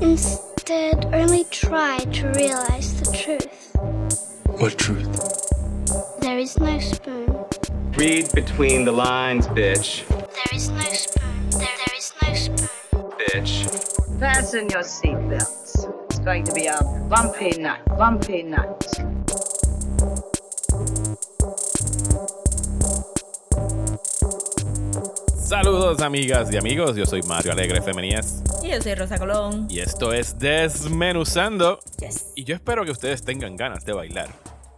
Instead, only try to realize the truth. What truth? There is no spoon. Read between the lines, bitch. There is no spoon. There, there is no spoon. Bitch. Fasten your seatbelts. It's going to be a bumpy night, bumpy night. Saludos amigas y amigos, yo soy Mario Alegre Femenías Y yo soy Rosa Colón. y esto es Desmenuzando Yes. y yo espero que ustedes tengan ganas de bailar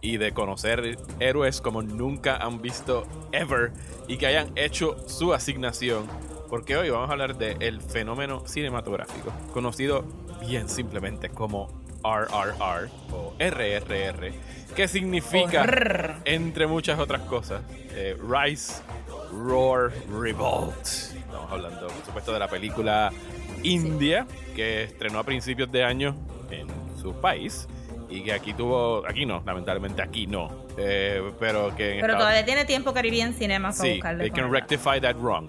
y de conocer héroes como nunca han visto ever y que hayan hecho su asignación porque hoy vamos a hablar del fenómeno cinematográfico conocido bien simplemente como RRR o RRR que significa Horror. entre muchas otras cosas eh, Rise Roar Revolt estamos hablando por supuesto de la película India que estrenó a principios de año en su país y que aquí tuvo aquí no lamentablemente aquí no eh, pero que Pero todavía tiene tiempo Caribbean Cinema para Sí, buscarle. they can rectify that wrong.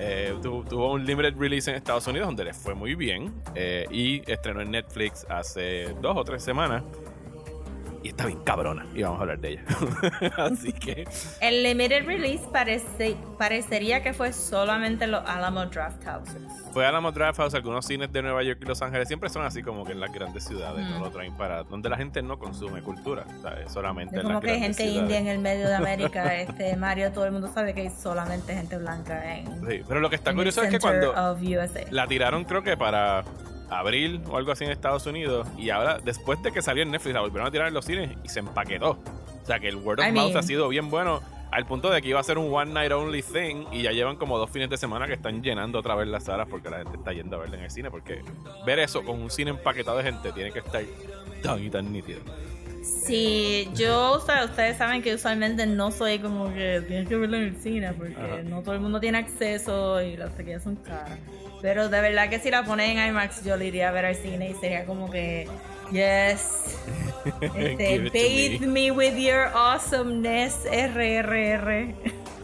Eh, tu- tuvo un limited release en Estados Unidos donde le fue muy bien eh, y estrenó en Netflix hace dos o tres semanas y está bien cabrona y vamos a hablar de ella. Así que El limited release parece, parecería que fue solamente en los Alamo Draft Houses. fue a la Draft House, algunos cines de Nueva York y Los Ángeles siempre son así como que en las grandes ciudades, no Mm. lo traen para donde la gente no consume cultura, ¿sabes? solamente Es en como las que hay gente ciudades. india en el medio de América. este Mario, todo el mundo sabe que hay solamente gente blanca en, Sí, pero lo que está curioso es que cuando. La tiraron creo que para abril o algo así en Estados Unidos y ahora después de que salió en Netflix la volvieron a tirar en los cines y se empaquetó. O sea que el word of I mouth mean- ha sido bien bueno al punto de que iba a ser un one night only thing y ya llevan como dos fines de semana que están llenando otra vez las salas porque la gente está yendo a verla en el cine porque ver eso con un cine empaquetado de gente tiene que estar tan y tan nítido. Sí, yo, o sea, ustedes saben que usualmente no soy como que tienes que verlo en el cine porque Ajá. no todo el mundo tiene acceso y las taquillas son caras. Pero de verdad que si la ponen en IMAX yo la iría a ver al cine y sería como que, yes, este, bathe me. me with your awesomeness, RRR.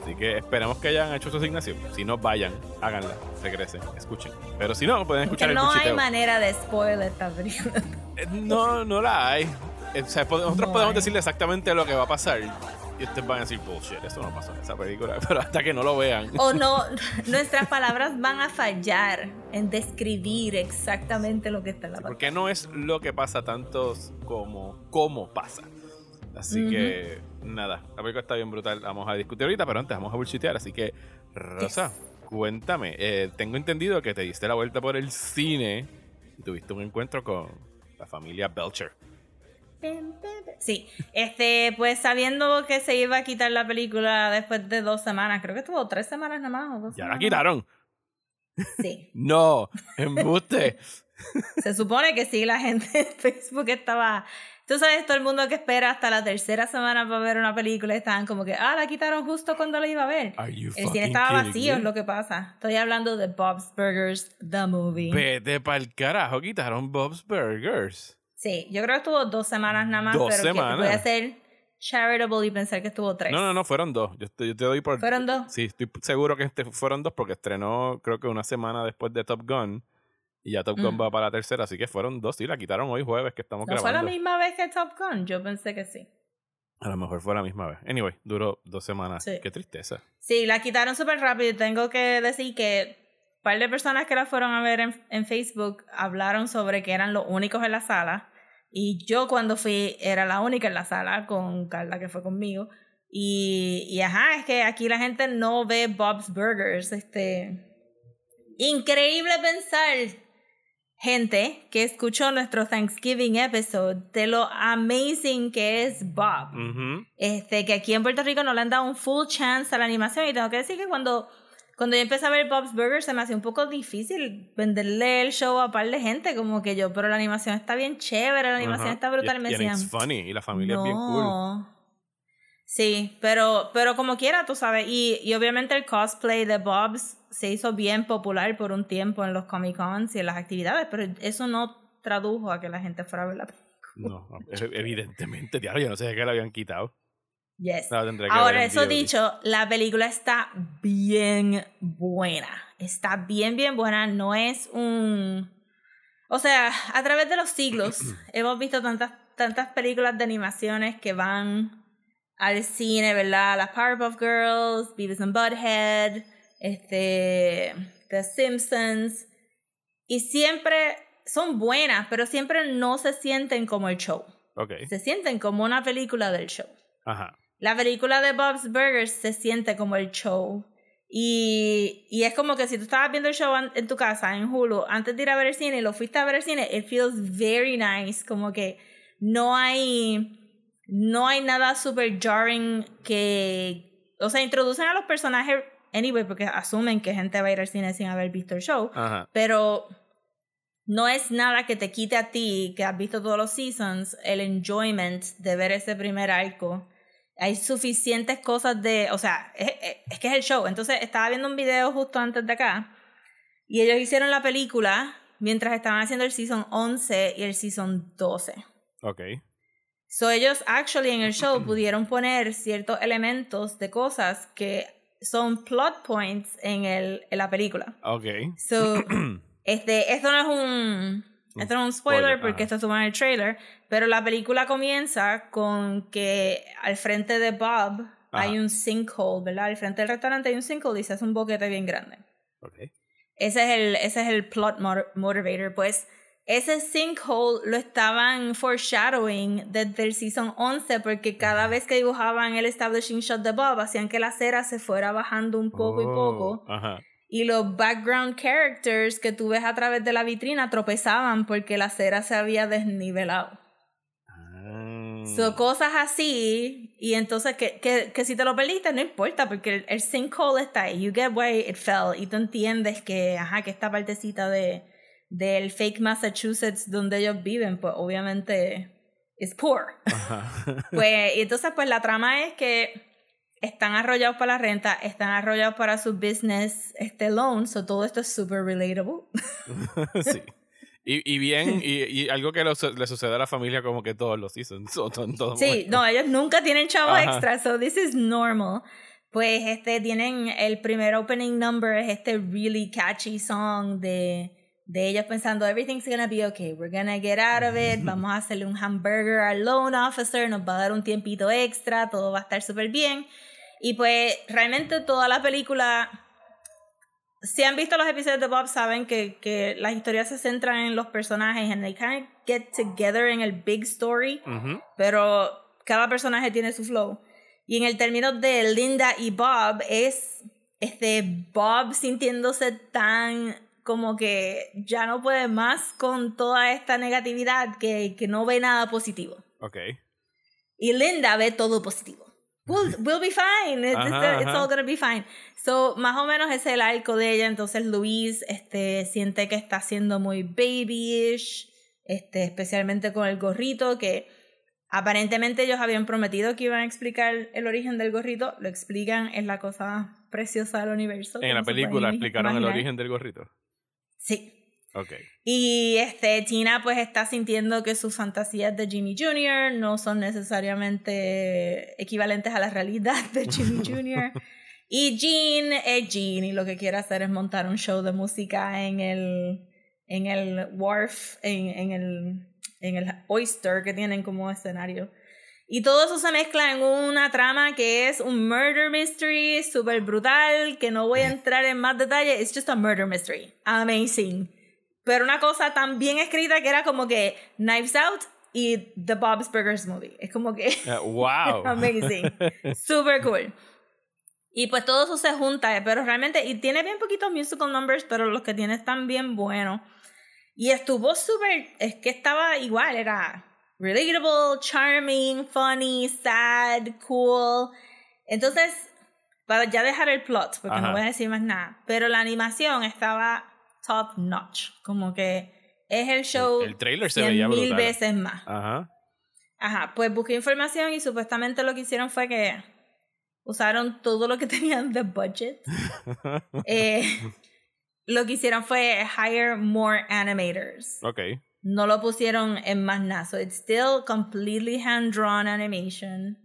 Así que esperemos que hayan hecho su asignación. Si no, vayan, háganla, regresen, escuchen. Pero si no, pueden escuchar Que el no hay manera de spoiler esta película. Eh, No, no la hay. Eh, O sea, nosotros No podemos hay. decirle exactamente lo que va a pasar. Y ustedes van a decir, bullshit, eso no pasó en esa película. Pero hasta que no lo vean. O no, nuestras palabras van a fallar en describir exactamente lo que está en la pantalla. Porque no es lo que pasa tanto como cómo pasa. Así que, nada, la película está bien brutal. Vamos a discutir ahorita, pero antes vamos a bullshitear. Así que, Rosa, cuéntame. eh, tengo entendido que te diste la vuelta por el cine y tuviste un encuentro con la familia Belcher. Sí, este, pues sabiendo que se iba a quitar la película después de dos semanas, creo que estuvo tres semanas nada más. O dos ¿Ya la quitaron? Sí, No, embuste. se supone que sí, la gente en Facebook estaba. Tú sabes, todo el mundo que espera hasta la tercera semana para ver una película estaban como que, ah, la quitaron justo cuando la iba a ver. El cine estaba vacío, es lo que pasa. Estoy hablando de Bob's Burgers, The Movie. Vete pa'l carajo, quitaron Bob's Burgers. Sí, yo creo que estuvo dos semanas nada más, Dos pero que semanas. voy a ser charitable y pensar que estuvo tres. No, no, no, fueron dos. Yo te, yo te doy por. ¿Fueron dos? Sí, estoy seguro que este fueron dos porque estrenó, creo que una semana después de Top Gun. Y ya Top Gun Mm. va para la tercera, así que fueron dos. Sí, la quitaron hoy jueves que estamos ¿No fue grabando. la misma vez que Top Gun? Yo pensé que sí. A lo mejor fue la misma vez. Anyway, duró dos semanas. Sí. Qué tristeza. Sí, la quitaron súper rápido. Tengo que decir que un par de personas que la fueron a ver en, en Facebook hablaron sobre que eran los únicos en la sala. Y yo cuando fui era la única en la sala con Carla que fue conmigo. Y, y ajá, es que aquí la gente no ve Bob's Burgers. Este, increíble pensar, gente que escuchó nuestro Thanksgiving episode, de lo amazing que es Bob. Ujú. Este, que aquí en Puerto Rico no le han dado un full chance a la animación. Y tengo que decir que cuando, cuando yo empecé a ver Bob's Burgers se me hacía un poco difícil venderle el show a par de gente, como que yo, pero la animación está bien chévere, la animación está brutal. Y- me decían, it's funny. Y la familia es bien cool. Sí, pero, pero como quiera, tú sabes. Y, y obviamente el cosplay de Bob's se hizo bien popular por un tiempo en los Comic Cons y en las actividades, pero eso no tradujo a que la gente fuera a ver la película. No, evidentemente, diablo, yo no sé de qué la habían quitado. Yes. Ahora, eso dicho, la película está bien buena. Está bien, bien buena. No es un. O sea, a través de los siglos hemos visto tantas, tantas películas de animaciones que van al cine, ¿verdad? Las Powerpuff Girls, Beavis and Butthead, este, The Simpsons. Y siempre son buenas, pero siempre no se sienten como el show. Ok. Se sienten como una película del show. Ajá. La película de Bob's Burgers se siente como el show. Y, y es como que si tú estabas viendo el show en tu casa, en Hulu, antes de ir a ver el cine y lo fuiste a ver el cine, it feels very nice. Como que no hay, no hay nada super jarring que, o sea, introducen a los personajes anyway porque asumen que gente va a ir al cine sin haber visto el show. Ajá. Pero no es nada que te quite a ti, que has visto todos los seasons, el enjoyment de ver ese primer arco. Hay suficientes cosas de, o sea, es, es- es que es el show. Entonces estaba viendo un video justo antes de acá y ellos hicieron la película mientras estaban haciendo el season 11 y el season 12. Ok. So ellos actually en el show pudieron poner ciertos elementos de cosas que son plot points en, el, en la película. Ok. So, este, esto no es un, esto no es un spoiler porque ajá. esto estuvo en el trailer, pero la película comienza con que al frente de Bob hay Ajá. un sinkhole, ¿verdad? Al frente del restaurante hay un sinkhole y se hace un boquete bien grande. Ok. Ese es el, ese es el plot mot- motivator. Pues ese sinkhole lo estaban foreshadowing desde el season 11 porque cada vez que dibujaban el establishing shot de Bob hacían que la cera se fuera bajando un poco y poco Oh, Ajá. y los background characters que tú ves a través de la vitrina tropezaban porque la cera se había desnivelado. Ah. So, cosas así, y entonces que, que, que si te lo perdiste no importa porque el, el sinkhole está ahí, you get why it fell, y tú entiendes que, ajá, que esta partecita de del fake Massachusetts donde ellos viven, pues obviamente es poor. Ajá. Pues, y entonces, pues la trama es que están arrollados para la renta, están arrollados para su business este loan, so todo esto es super relatable. sí. Y, y bien, y, y algo que lo le sucede a la familia como que todos los seasons. o to- en todo Sí, momento. no, ellos nunca tienen chavos Ajá. extra, so this is normal. Pues este tienen el primer opening number es este really catchy song de de ellos pensando everything's gonna be okay, we're gonna get out of it, vamos a hacerle un hamburger al loan officer, nos va a dar un tiempito extra, todo va a estar súper bien. Y pues realmente toda la película si han visto los episodios de Bob saben que, que las historias se centran en los personajes and they kind of get together en el big story pero cada personaje tiene su flow. Y en el término de Linda y Bob es este Bob sintiéndose tan como que ya no puede más con toda esta negatividad que, que no ve nada positivo. Ok. Y Linda ve todo positivo. We'll, we'll be fine. It's, it's- Ajá, it's ajá. all gonna be fine. So, más o menos es el arco de ella. Entonces, Luis este, siente que está siendo muy babyish, este, especialmente con el gorrito, que aparentemente ellos habían prometido que iban a explicar el origen del gorrito. Lo explican, es la cosa preciosa del universo. En la película explicaron el origen del gorrito. Sí. Ok. Y este, Tina pues está sintiendo que sus fantasías de Jimmy Jr. no son necesariamente equivalentes a la realidad de Jimmy Jr. y Jean es Jean y lo que quiere hacer es montar un show de música en el, en el wharf, en, en, el, en el oyster que tienen como escenario. Y todo eso se mezcla en una trama que es un murder mystery súper brutal, que no voy a entrar en más detalle. It's just a murder mystery. Amazing. Pero una cosa tan bien escrita que era como que Knives Out y The Bob's Burgers Movie. Es como que Ah, wow. amazing. Super cool. Y pues todo eso se junta, eh, pero realmente, y tiene bien poquitos musical numbers, pero los que tiene están bien buenos. Y estuvo súper, es que estaba igual, era relatable, charming, funny, sad, cool. Entonces, para ya dejar el plot, porque Ajá. no voy a decir más nada, pero la animación estaba top notch, como que es el show el trailer se veía mil brutal. veces más. Ajá. Ajá, pues busqué información y supuestamente lo que hicieron fue que usaron todo lo que tenían de budget. Eh, lo que hicieron fue hire more animators. ok. No lo pusieron en más nada. So it's still completely hand-drawn animation.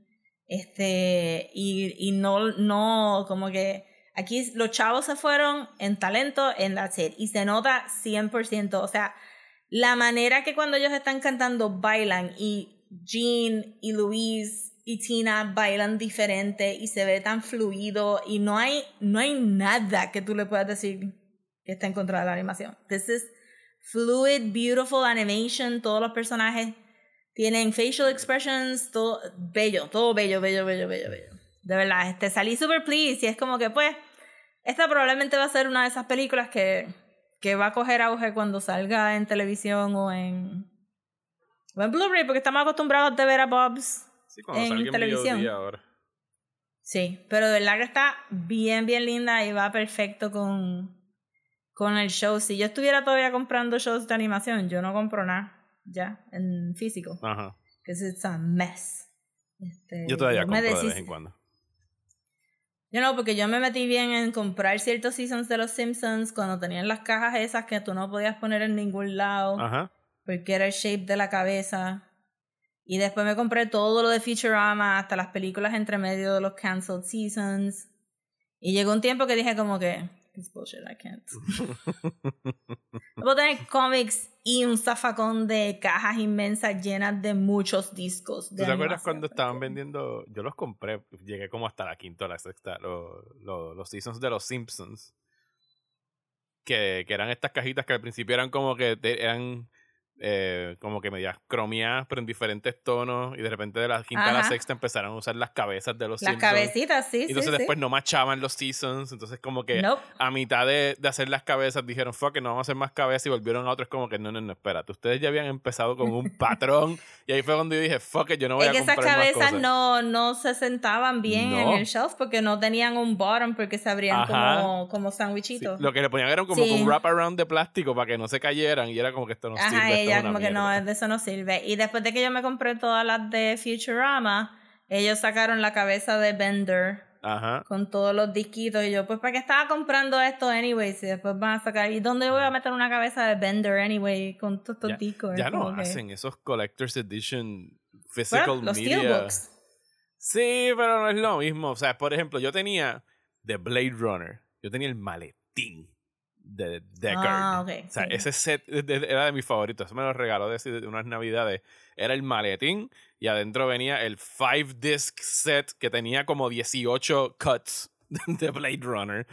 Este, y, y no, no, como que aquí los chavos se fueron en talento, en la serie. Y se nota 100%. O sea, la manera que cuando ellos están cantando bailan y Jean y Louise y Tina bailan diferente y se ve tan fluido y no hay, no hay nada que tú le puedas decir que está en contra de la animación. This is fluid, beautiful animation, todos los personajes tienen facial expressions, todo bello, todo bello, bello, bello, bello, bello. De verdad, este, salí super pleased y es como que pues, esta probablemente va a ser una de esas películas que, que va a coger auge cuando salga en televisión o en, o en Blu-ray, porque estamos acostumbrados a ver a Bobs Sí, cuando en salga televisión. Ahora. Sí, pero de verdad que está bien, bien linda y va perfecto con, con el show. Si yo estuviera todavía comprando shows de animación, yo no compro nada ya en físico. Ajá. Because it's a mess. Este, Yo todavía compro de vez en cuando. Yo no, porque yo me metí bien en comprar ciertos seasons de los Simpsons cuando tenían las cajas esas que tú no podías poner en ningún lado Ajá. porque era el shape de la cabeza. Y después me compré todo lo de Futurama, hasta las películas entre medio de los canceled seasons. Y llegó un tiempo que dije como que, it's bullshit, I can't. No puedo tener cómics y un zafacón de cajas inmensas llenas de muchos discos. ¿Tú te acuerdas cuando estaban vendiendo? Yo los compré, llegué como hasta la quinta o la sexta, lo- lo- los seasons de los Simpsons. Que, que eran estas cajitas que al principio eran como que eran eh, como que medias cromiadas, pero en diferentes tonos. Y de repente de la quinta a la Ajá. sexta empezaron a usar las cabezas de los Las Simpsons. cabecitas, sí, Y sí, entonces sí. después no machaban los seasons. Entonces, como que Nope. a mitad de, de hacer las cabezas dijeron, fuck, no vamos a hacer más cabezas. Y volvieron a otros, como que no, no, no, espérate. Ustedes ya habían empezado con un patrón. y ahí fue cuando yo dije, fuck, it, yo no voy Es a que esas comprar más cabezas cosas. no, no se sentaban bien No. en el shelf porque no tenían un bottom porque se abrían Ajá. como, como Sí, sandwichitos. lo que le ponían era como Sí. un wrap around de plástico para que no se cayeran. Y era como que esto no sirve. Ajá, esto una como que no, de eso no sirve. Y después de que yo me compré todas las de Futurama, ellos sacaron la cabeza de Bender Ajá. con todos los disquitos. Y yo, pues, ¿para qué estaba comprando esto anyway? Si después van a sacar. ¿Y dónde voy a meter una cabeza de Bender anyway con todos estos Ya, discos? ya no que- hacen esos Collector's Edition Physical Bueno, los Media. Steelbooks. Sí, pero no es lo mismo. O sea, por ejemplo, yo tenía The Blade Runner. Yo tenía el maletín de Deckard. Ah, ok, O sea, sí. ese set era de mis favoritos. Eso me lo regaló de, de unas navidades. Era el maletín y adentro venía el 5 disc set que tenía como 18 cuts de Blade Runner.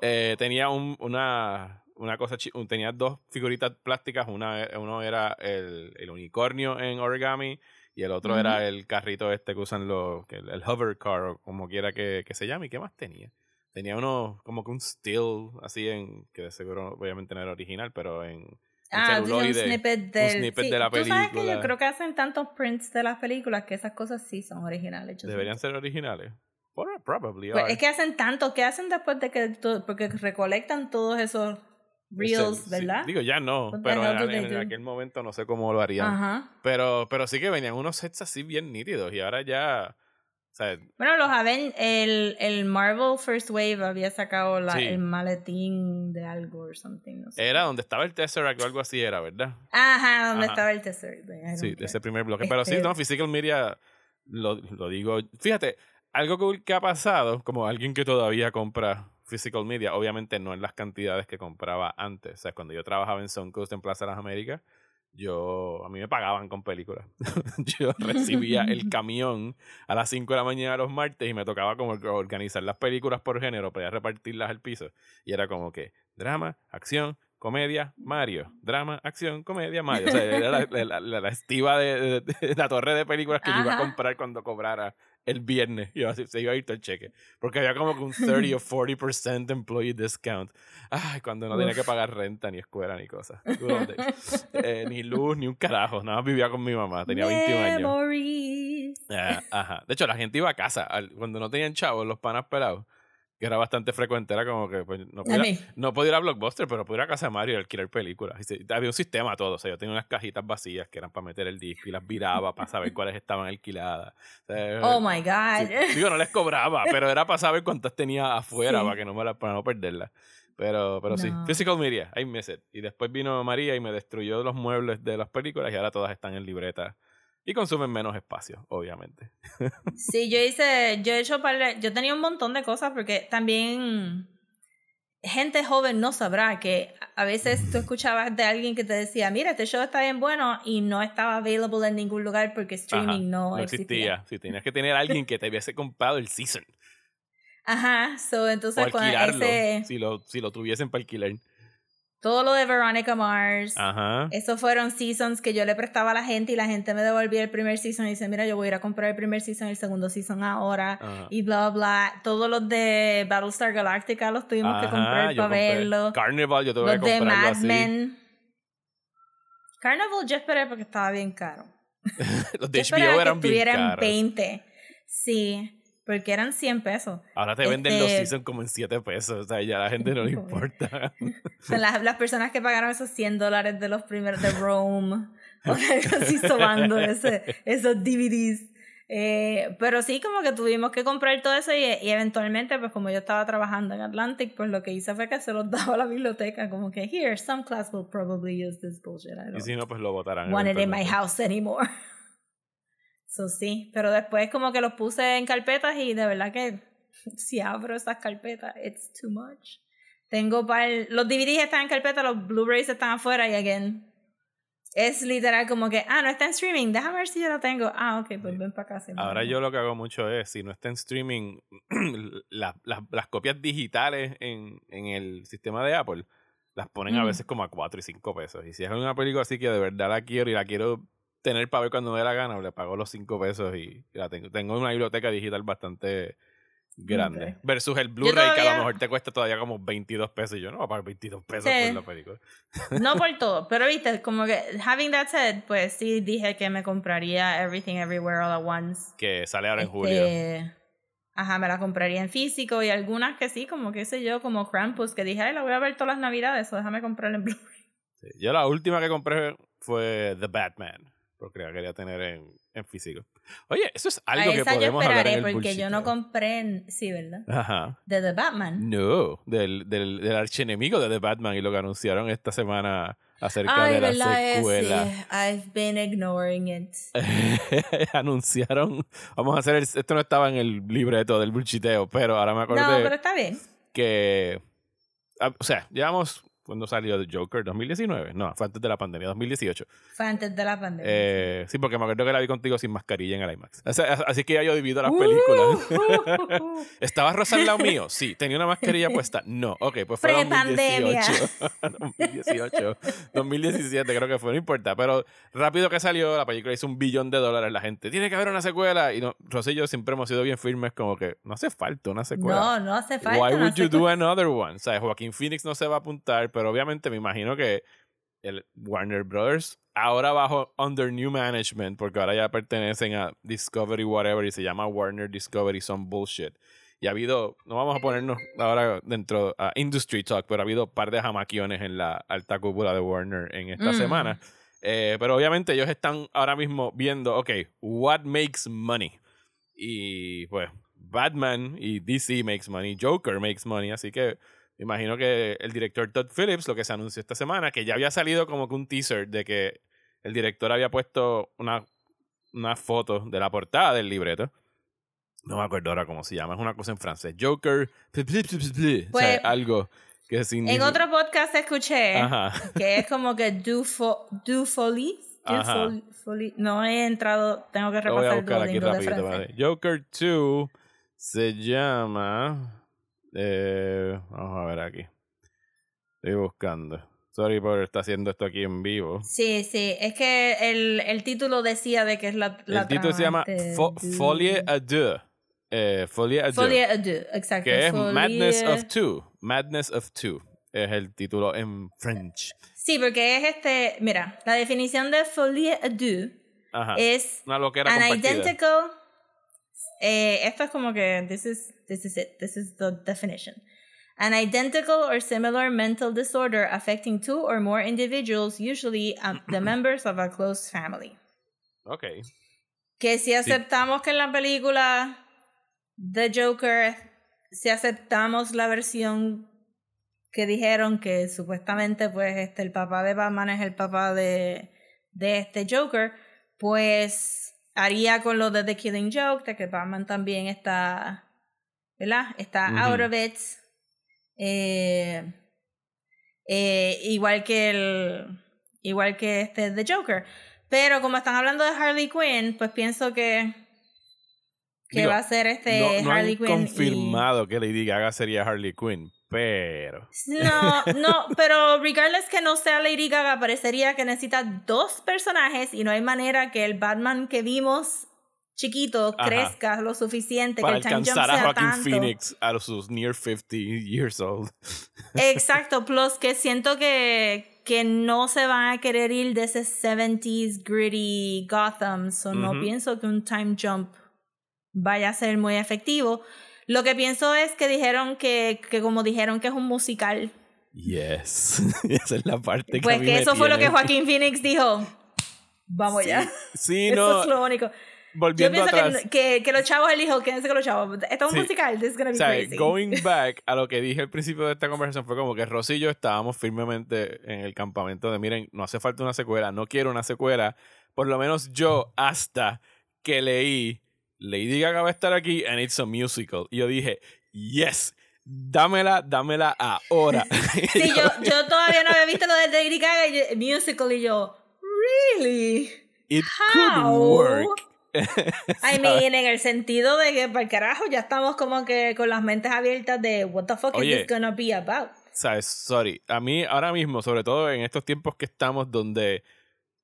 Eh, tenía un- una, una cosa, tenía dos figuritas plásticas. Una, uno era el, el unicornio en origami y el otro era el carrito este que usan los, el, el hover car o como quiera que, que se llame. ¿Y qué más tenía? Tenía uno como que un still así en, que de seguro obviamente no era original, pero en, Ah, un celuloide. snippet, del, snippet sí, de la Tú sabes que película. yo creo que hacen tantos prints de las películas que esas cosas sí son originales. Deberían ser originales. Probably Pues es que hacen tantos, que hacen después de que porque recolectan todos esos reels, Sí, ¿verdad? Digo, ya no, What pero en, aquel momento no sé cómo lo harían. Ajá. Pero, pero sí que venían unos sets así bien nítidos y ahora ya... O sea, Bueno, los Aven el, el Marvel First Wave había sacado la, Sí. el maletín de algo or something. No sé. era donde estaba el Tesseract o algo así era, ¿verdad? Ajá, donde Ajá. estaba el don't Sí, de ese primer bloque. Pero sí, Este- no, Physical Media, lo, lo digo. Fíjate, algo que, que ha pasado, como alguien que todavía compra Physical Media, obviamente no en las cantidades que compraba antes. O sea, cuando yo trabajaba en Suncoast en Plaza de las Américas, yo, a mí me pagaban con películas. yo recibía el camión a las 5 de la mañana los martes y me tocaba como organizar las películas por género para repartirlas al piso. Y era como que drama, acción, comedia, Mario. Drama, acción, comedia, Mario. O sea, era la, la- la- la estiva de, de- de la torre de películas que yo iba a comprar cuando cobrara el viernes. A- se iba a ir todo el cheque. Porque había como que un 30 o 40% employee discount. Ay, cuando no tenía que pagar renta, ni escuela, ni cosas. Eh, ni luz, ni un carajo. Nada más vivía con mi mamá. Tenía 21 años. Ah, ajá. De hecho, la gente iba a casa cuando no tenían chavos, los panas pelados, que era bastante frecuente, era como que pues, no, podía, no podía ir a Blockbuster, pero podía ir a casa de Mario y alquilar películas. Y se- había un sistema todo. O sea, yo tenía unas cajitas vacías que eran para meter el disco y las viraba para saber cuáles estaban alquiladas. O sea, Oh my God. sí, digo, no les cobraba, pero era para saber cuántas tenía afuera Sí. para que no me la, para no perderlas. Pero, pero sí. Physical Media, I miss it. Y después vino María y me destruyó los muebles de las películas y ahora todas están en libreta. Y consumen menos espacio, obviamente. Sí, yo hice, yo he hecho par de- yo tenía un montón de cosas porque también gente joven no sabrá que a veces tú escuchabas de alguien que te decía, mira, este show está bien bueno y no estaba available en ningún lugar porque Ajá, streaming no, no existía. existía. Sí, tenías que tener a alguien que te hubiese comprado el season. Ajá, so O entonces cuando ese, Si, lo, si lo tuviesen para alquilar. Todo lo de Veronica Mars, Ajá. esos fueron seasons que yo le prestaba a la gente y la gente me devolvía el primer season y dice, mira, yo voy a ir a comprar el primer season y el segundo season ahora. Ajá. Y bla, bla. Todos los de Battlestar Galactica los tuvimos que comprar yo para compré verlo. Carnival, yo tuve Los que de Mad así. Men. Carnival yo esperé porque estaba bien caro. Los Yo de HBO que eran bien estuvieran caros. 20. Sí, porque eran 100 pesos. Ahora te venden los Este- seasons como en 7 pesos. O sea, ya a la gente no le importa. Son las, las personas que pagaron esos 100 dólares de los primeros de Rome. O sea, así sobando ese, esos DVDs. Eh, pero sí, como que tuvimos que comprar todo eso y, y eventualmente, pues como yo estaba trabajando en Atlantic, pues lo que hice fue que se los daba a la biblioteca, como que, here, some class will probably use this bullshit. I y don't si no, pues lo botarán. want it in my house anymore. So sí, pero después como que los puse en carpetas y de verdad que si abro esas carpetas, it's too much. Tengo para los DVDs están en carpeta, los Blu-rays están afuera y again es literal como que, ah, no está en streaming, déjame ver si yo lo tengo. Ah, ok, pues ven para lo Ahora yo lo que hago mucho es, si no está en streaming, la- la- las copias digitales en, en el sistema de Apple las ponen a veces como a 4 y 5 pesos. Y si es una película así que de verdad la quiero y la quiero tener para ver cuando me dé la gana, le pago los 5 pesos y la tengo. Tengo una biblioteca digital bastante grande. Ok. Versus el Blu-ray que a todavía- lo mejor te cuesta todavía como 22 pesos. Y yo no voy a pagar 22 pesos Sí. por la película. No por todo, pero viste, como que, having that said, pues sí dije que me compraría Everything Everywhere All at Once. Que sale ahora en julio. Este, Ajá, me la compraría en físico y algunas que sí, como qué sé yo, como Krampus, que dije, ay, la voy a ver todas las navidades, o déjame comprarla en Blu-ray. Sí. Yo la última que compré fue The Batman. Porque la quería tener en, en físico. Oye, eso es A algo que yo podemos hablar esperaré en el porque yo no compré, en- sí, ¿verdad? Ajá. De The Batman. No, del, del, del archienemigo de The Batman y lo que anunciaron esta semana acerca Ay, de la ¿verdad? secuela. I've been ignoring it. anunciaron, vamos a hacer, el- esto no estaba en el libreto del bullshiteo, pero ahora me acordé No, pero está bien. que, ah, o sea, llevamos, cuando salió The Joker? ¿2019? No, fue antes de la pandemia, 2018. Fue antes de la pandemia. Eh, sí, porque me acuerdo que la vi contigo sin mascarilla en el IMAX. O sea, así que ya yo divido las Uh, películas. uh, ¿Estaba Rosa al lado mío? Sí. ¿Tenía una mascarilla puesta? No. Ok, pues fue Prepandemia. 2018. 2018. 2017 creo que fue, no importa. Pero rápido que salió, la película hizo un billón de dólares. La gente, tiene que haber una secuela. Y no, Rosa y yo siempre hemos sido bien firmes como que no hace falta una secuela. no, no hace falta. Why would you do another one? O sea, Joaquín Phoenix no se va a apuntar, pero obviamente me imagino que el Warner Brothers, ahora bajo under new management, porque ahora ya pertenecen a Discovery whatever y se llama Warner Discovery some bullshit. Y ha habido, no vamos a ponernos ahora dentro a Industry Talk, pero ha habido un par de jamaquiones en la alta cúpula de Warner en esta Mm. semana. Eh, pero obviamente ellos están ahora mismo viendo, ok, what makes money? Y pues Batman y DC makes money, Joker makes money, así que imagino que el director Todd Phillips, lo que se anunció esta semana, que ya había salido como que un teaser de que el director había puesto una, una foto de la portada del libreto. No me acuerdo ahora cómo se llama, es una cosa en francés. Joker, o sea, Pues, algo que significa... En otro podcast escuché Ajá. que es como que do, fo do folie. Do Ajá. fol- folie. No he entrado, tengo que repasar el de francés. Joker 2 se llama... eh, vamos a ver aquí. Estoy buscando. Sorry por estar haciendo esto aquí en vivo. Sí, sí, es que el, el título decía de que es la, la El título se llama de Fo- Folie à deux. Eh, Folie à deux. Folie à deux, exacto. que es Folie- Madness of Two. Madness of Two. Es el título en French. Sí, porque es este, mira, la definición de folie à deux Ajá. es Una loquera an compartida. identical eh, esto es como que this is this is it this is the definition. An identical or similar mental disorder affecting two or more individuals usually um, the members of a close family. Ok. que si aceptamos que en la película The Joker si aceptamos la versión que dijeron que supuestamente pues este el papá de Batman es el papá de de este Joker pues haría con lo de The Killing Joke de que Batman también está ¿verdad? está out of it Eh, eh, igual que el. Igual que este The Joker. Pero como están hablando de Harley Quinn, pues pienso que. Que Digo, va a ser este no, no Harley han Quinn. y- confirmado que Lady Gaga sería Harley Quinn, pero No, no, pero regardless que no sea Lady Gaga, parecería que necesita dos personajes y no hay manera que el Batman que vimos chiquito Ajá. crezca lo suficiente, para que el time jump alcanzar a Joaquin tanto. Phoenix a sus near 50 years old. Exacto, plus que siento que, que no se van a querer ir de ese 70s gritty Gotham, so no Ujú. pienso que un time jump vaya a ser muy efectivo. Lo que pienso es que dijeron que, que como dijeron que es un musical, Yes, esa es la parte que a pues mí que me eso fue lo que Joaquín Phoenix dijo. Vamos ya. Sí, Eso no, es lo único. Yo volviendo pienso atrás. que, que, que los chavos, él dijo, quédense con los chavos. Esto es un Sí. musical, this is gonna be O sea, crazy. going back a lo que dije al principio de esta conversación fue como que Rosy y yo estábamos firmemente en el campamento de miren, no hace falta una secuela, no quiero una secuela. Por lo menos yo hasta que leí Lady Gaga va a estar aquí and it's a musical. Y yo dije, yes, dámela, dámela ahora. Sí, yo, yo todavía no había visto lo de Lady Gaga y yo- musical y yo, really? It How? could work. I mean, en el sentido de que, para el carajo, ya estamos como que con las mentes abiertas de what the fuck Oye. is this gonna be about? ¿Sabes? Sorry. A mí ahora mismo, sobre todo en estos tiempos que estamos donde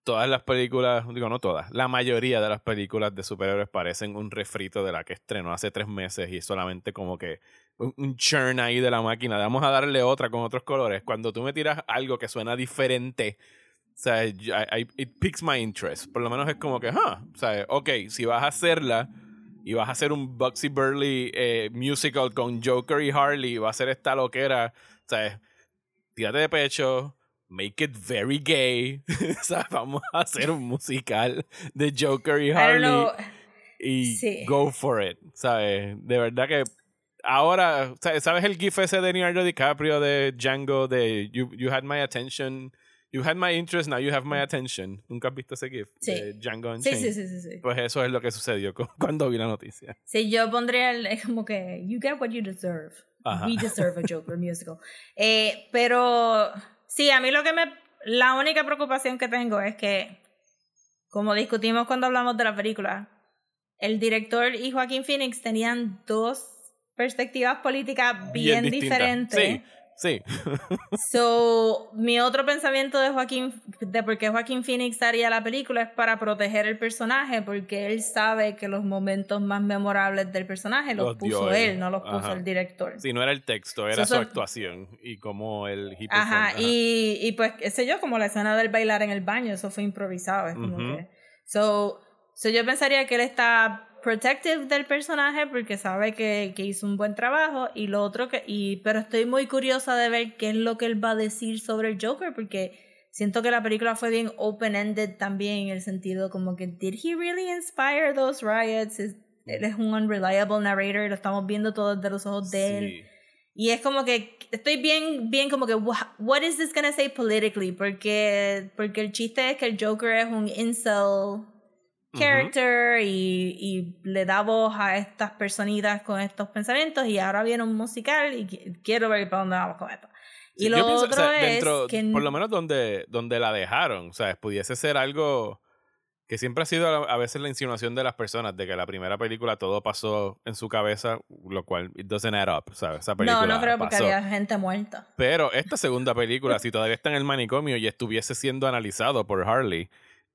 todas las películas, digo no todas, la mayoría de las películas de superhéroes parecen un refrito de la que estrenó hace tres meses y solamente como que un, churn ahí de la máquina. Vamos a darle otra con otros colores. Cuando tú me tiras algo que suena diferente, o sea, it piques my interest. Por lo menos es como que, ah, o sea, ok, si vas a hacerla y vas a hacer un Bugsy Burley eh, musical con Joker y Harley, va a ser esta loquera, o sea, tírate de pecho, make it very gay, o sea, vamos a hacer un musical de Joker y Harley y Sí. go for it, ¿sabes? De verdad que ahora, ¿sabes ¿sabes el gif ese de Leonardo DiCaprio de Django de You, you had my attention, you had my interest, now you have my attention? ¿Nunca has visto ese gif? Sí. De Django Sí, Unchained? sí, sí, sí, sí. Pues eso es lo que sucedió cu- cuando vi la noticia. Sí, yo pondría el, como que, you get what you deserve. Ajá. We deserve a Joker musical. Eh, pero, sí, a mí lo que me, la única preocupación que tengo es que, como discutimos cuando hablamos de la película, el director y Joaquín Phoenix tenían dos perspectivas políticas bien, diferentes. Sí, sí. So, mi otro pensamiento de Joaquín, de por qué Joaquín Phoenix haría la película es para proteger el personaje, porque él sabe que los momentos más memorables del personaje los, puso él. él, no los puso Ajá. el director. Sí, no era el texto, era So, su actuación y cómo él... he Ajá, performed. y, y pues, qué sé yo, como la escena del bailar en el baño, eso fue improvisado. Es como Ujú. que. So, so, yo pensaría que él está protective del personaje porque sabe que, que hizo un buen trabajo. Y lo otro que. Y, pero estoy muy curiosa de ver qué es lo que él va a decir sobre el Joker porque. Siento que la película fue bien open-ended también en el sentido como que, ¿did he really inspire those riots? Es- él es un unreliable narrator, lo estamos viendo todo desde los ojos de él. Sí. Y es como que estoy bien, bien como que, "Wha- what is this gonna say politically? Porque, porque el chiste es que el Joker es un incel character y, y le da voz a estas personitas con estos pensamientos y ahora viene un musical y qui- quiero ver para dónde vamos con esto. Y Sí, lo yo pienso, o otro sea, es dentro, que... por lo menos donde, donde la dejaron, ¿sabes? Pudiese ser algo que siempre ha sido a veces la insinuación de las personas de que la primera película todo pasó en su cabeza, lo cual it doesn't add up, ¿sabes? Esa película no, no creo porque pasó. había gente muerta. Pero esta segunda película, si todavía está en el manicomio y estuviese siendo analizado por Harley,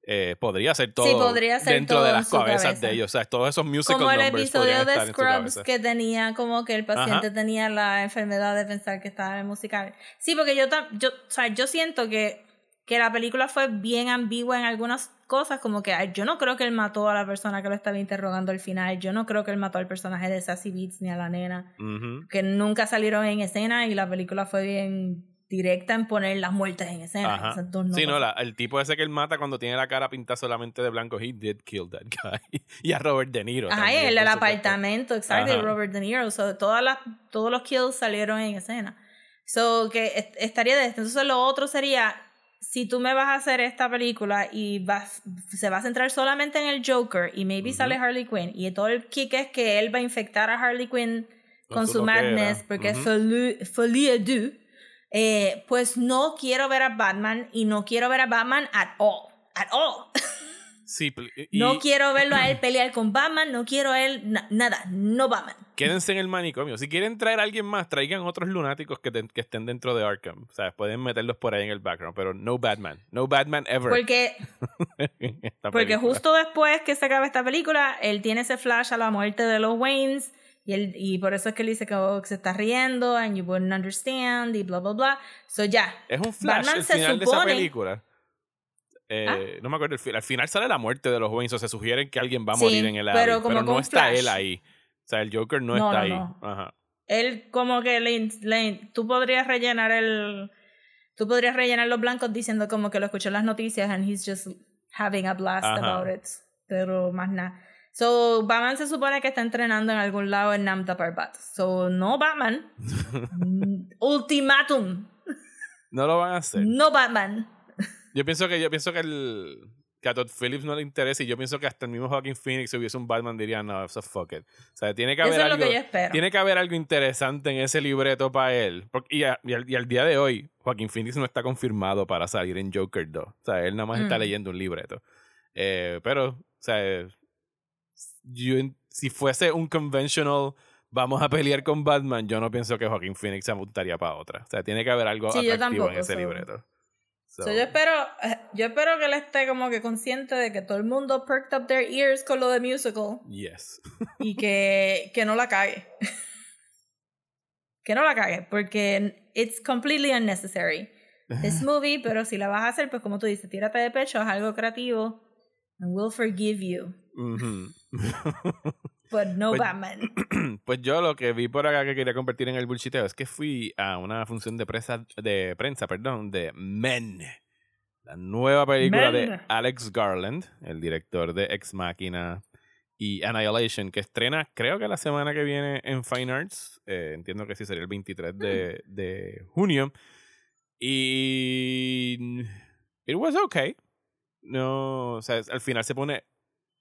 eh, podría ser todo podría ser dentro todo de las cabezas cabeza. de ellos. O sea, todos esos musical Como el numbers episodio de Scrubs que tenía como que el paciente Ajá. tenía la enfermedad de pensar que estaba en el musical. Sí, porque yo, yo, o sea, yo siento que, que la película fue bien ambigua en algunas cosas, como que ay, yo no creo que él mató a la persona que lo estaba interrogando al final, yo no creo que él mató al personaje de Sassy Beats ni a la nena, Ujú. que nunca salieron en escena y la película fue bien directa en poner las muertes en escena. Ajá. No sí, no, la- el tipo ese que él mata cuando tiene la cara pintada solamente de blanco, he did kill that guy. y a Robert De Niro. Ajá, también, el apartamento, exacto, Robert De Niro. So, todas las, todos los kills salieron en escena. So, que est- estaría de esto. Entonces, lo otro sería, si tú me vas a hacer esta película y vas, se va a centrar solamente en el Joker y maybe Ujú. sale Harley Quinn y todo el kick es que él va a infectar a Harley Quinn con su, madness, porque es folie, folie du, eh, pues no quiero ver a Batman y no quiero ver a Batman at all. At all. Sí, y No quiero verlo a él pelear con Batman, no quiero a él na- nada, no Batman. quédense en el manicomio. Si quieren traer a alguien más, traigan otros lunáticos que, te- que estén dentro de Arkham. O sea, pueden meterlos por ahí en el background, pero no Batman. No Batman ever. Porque, porque justo después que se acaba esta película, él tiene ese flash a la muerte de los Waynes y, él, y por eso es que él dice que, oh, que se está riendo and you wouldn't understand y bla, bla, bla. So ya. Es un flash Batman el se final de esa supone- ¿Ah? película. Eh, No me acuerdo. Al final sale la muerte de los Waynes, o se sugieren que alguien va a morir Sí, en el alley, pero como no está flash. él ahí. O sea, el Joker no, No, está no, ahí. no. Ajá. Él como que le, le- tú podrías rellenar el tú podrías rellenar los blancos diciendo como que lo escuchó en las noticias and he's just having a blast Ajá. about it pero más nada so Batman se supone que está entrenando en algún lado en Namda Parbat so no Batman ultimátum No lo van a hacer. no Batman Yo pienso que yo pienso que el que a Todd Phillips no le interesa y yo pienso que hasta el mismo Joaquin Phoenix si hubiese un Batman diría no, eso fuck it. O sea, tiene que eso haber es lo algo que yo espero tiene que haber algo interesante en ese libreto para él. Porque, y, a- y al, y al día de hoy, Joaquin Phoenix no está confirmado para salir en Joker 2. O sea, él nada más está Mm. leyendo un libreto. Eh, pero, o sea, yo en- si fuese un conventional vamos a pelear con Batman, yo no pienso que Joaquin Phoenix se apuntaría para otra. O sea, tiene que haber algo Sí, atractivo en tampoco, ese so- libreto. So, So, yo espero eh, yo espero que él esté como que consciente de que todo el mundo perked up their ears con lo de musical Yes. y que, que no la cague. que no la cague, porque it's completely unnecessary. This movie, pero si la vas a hacer, pues como tú dices, tírate de pecho, haz algo creativo, and we'll forgive you. Ujú. But no Pues- Batman. Pues yo lo que vi por acá que quería convertir en el bullshiteo es que fui a una función de prensa, de prensa perdón, de Men. La nueva película de. Alex Garland, el director de Ex Machina y Annihilation, que estrena creo que la semana que viene en Fine Arts. Eh, entiendo que sí sería el 23 de, de junio. Y... It was okay. No, o sea, al final se pone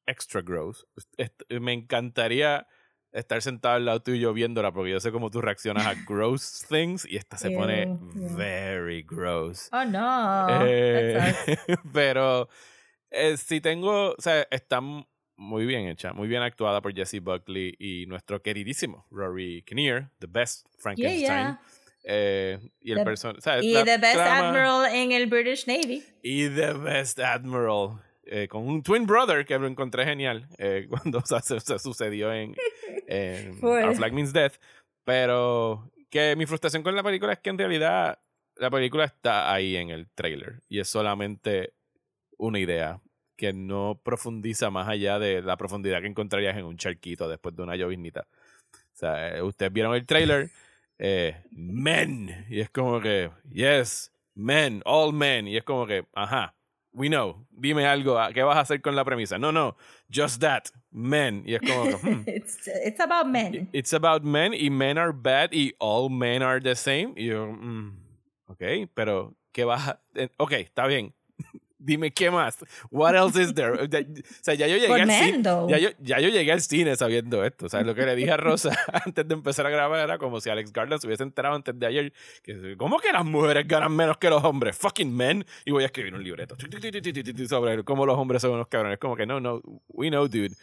extra gross. Est- Me encantaría estar sentado al lado tuyo viéndola porque yo sé cómo tú reaccionas a gross things y esta se pone yeah. very gross. Oh no. Eh, pero eh, si tengo, o sea, está muy bien hecha, muy bien actuada por Jesse Buckley y nuestro queridísimo Rory Kinnear, the best Frankenstein. yeah. Eh, y el The- person- o sea, Y The Best trama- Admiral en el British Navy. y The Best Admiral. Eh, con un twin brother que lo encontré genial eh, cuando o sea, se, se sucedió en, en. Our Flag Means Death. Pero que mi frustración con la película es que en realidad la película está ahí en el trailer y es solamente una idea que no profundiza más allá de la profundidad que encontrarías en un charquito después de una lloviznita. O sea, eh, ustedes vieron el trailer, eh, men, y es como que, yes, men, all men, y es como que, ajá, we know, dime algo, ah, ¿qué vas a hacer con la premisa? No, no, just that, men, y es como que, hmm, It's, it's about men. It's about men y men are bad y all men are the same. Y yo, mm, ok, pero ¿qué vas a...? eh, Ok, está bien. Dime qué más. What else is there? O sea, ya yo llegué al cine. though. Ya yo, ya yo llegué al cine sabiendo esto. O sea, lo que le dije a Rosa antes de empezar a grabar era como si Alex Garland se hubiese enterado antes de ayer. Que, ¿Cómo que las mujeres ganan menos que los hombres? Fucking men. Y voy a escribir un libreto sobre cómo los hombres son unos cabrones. Como que no, no, we know, dude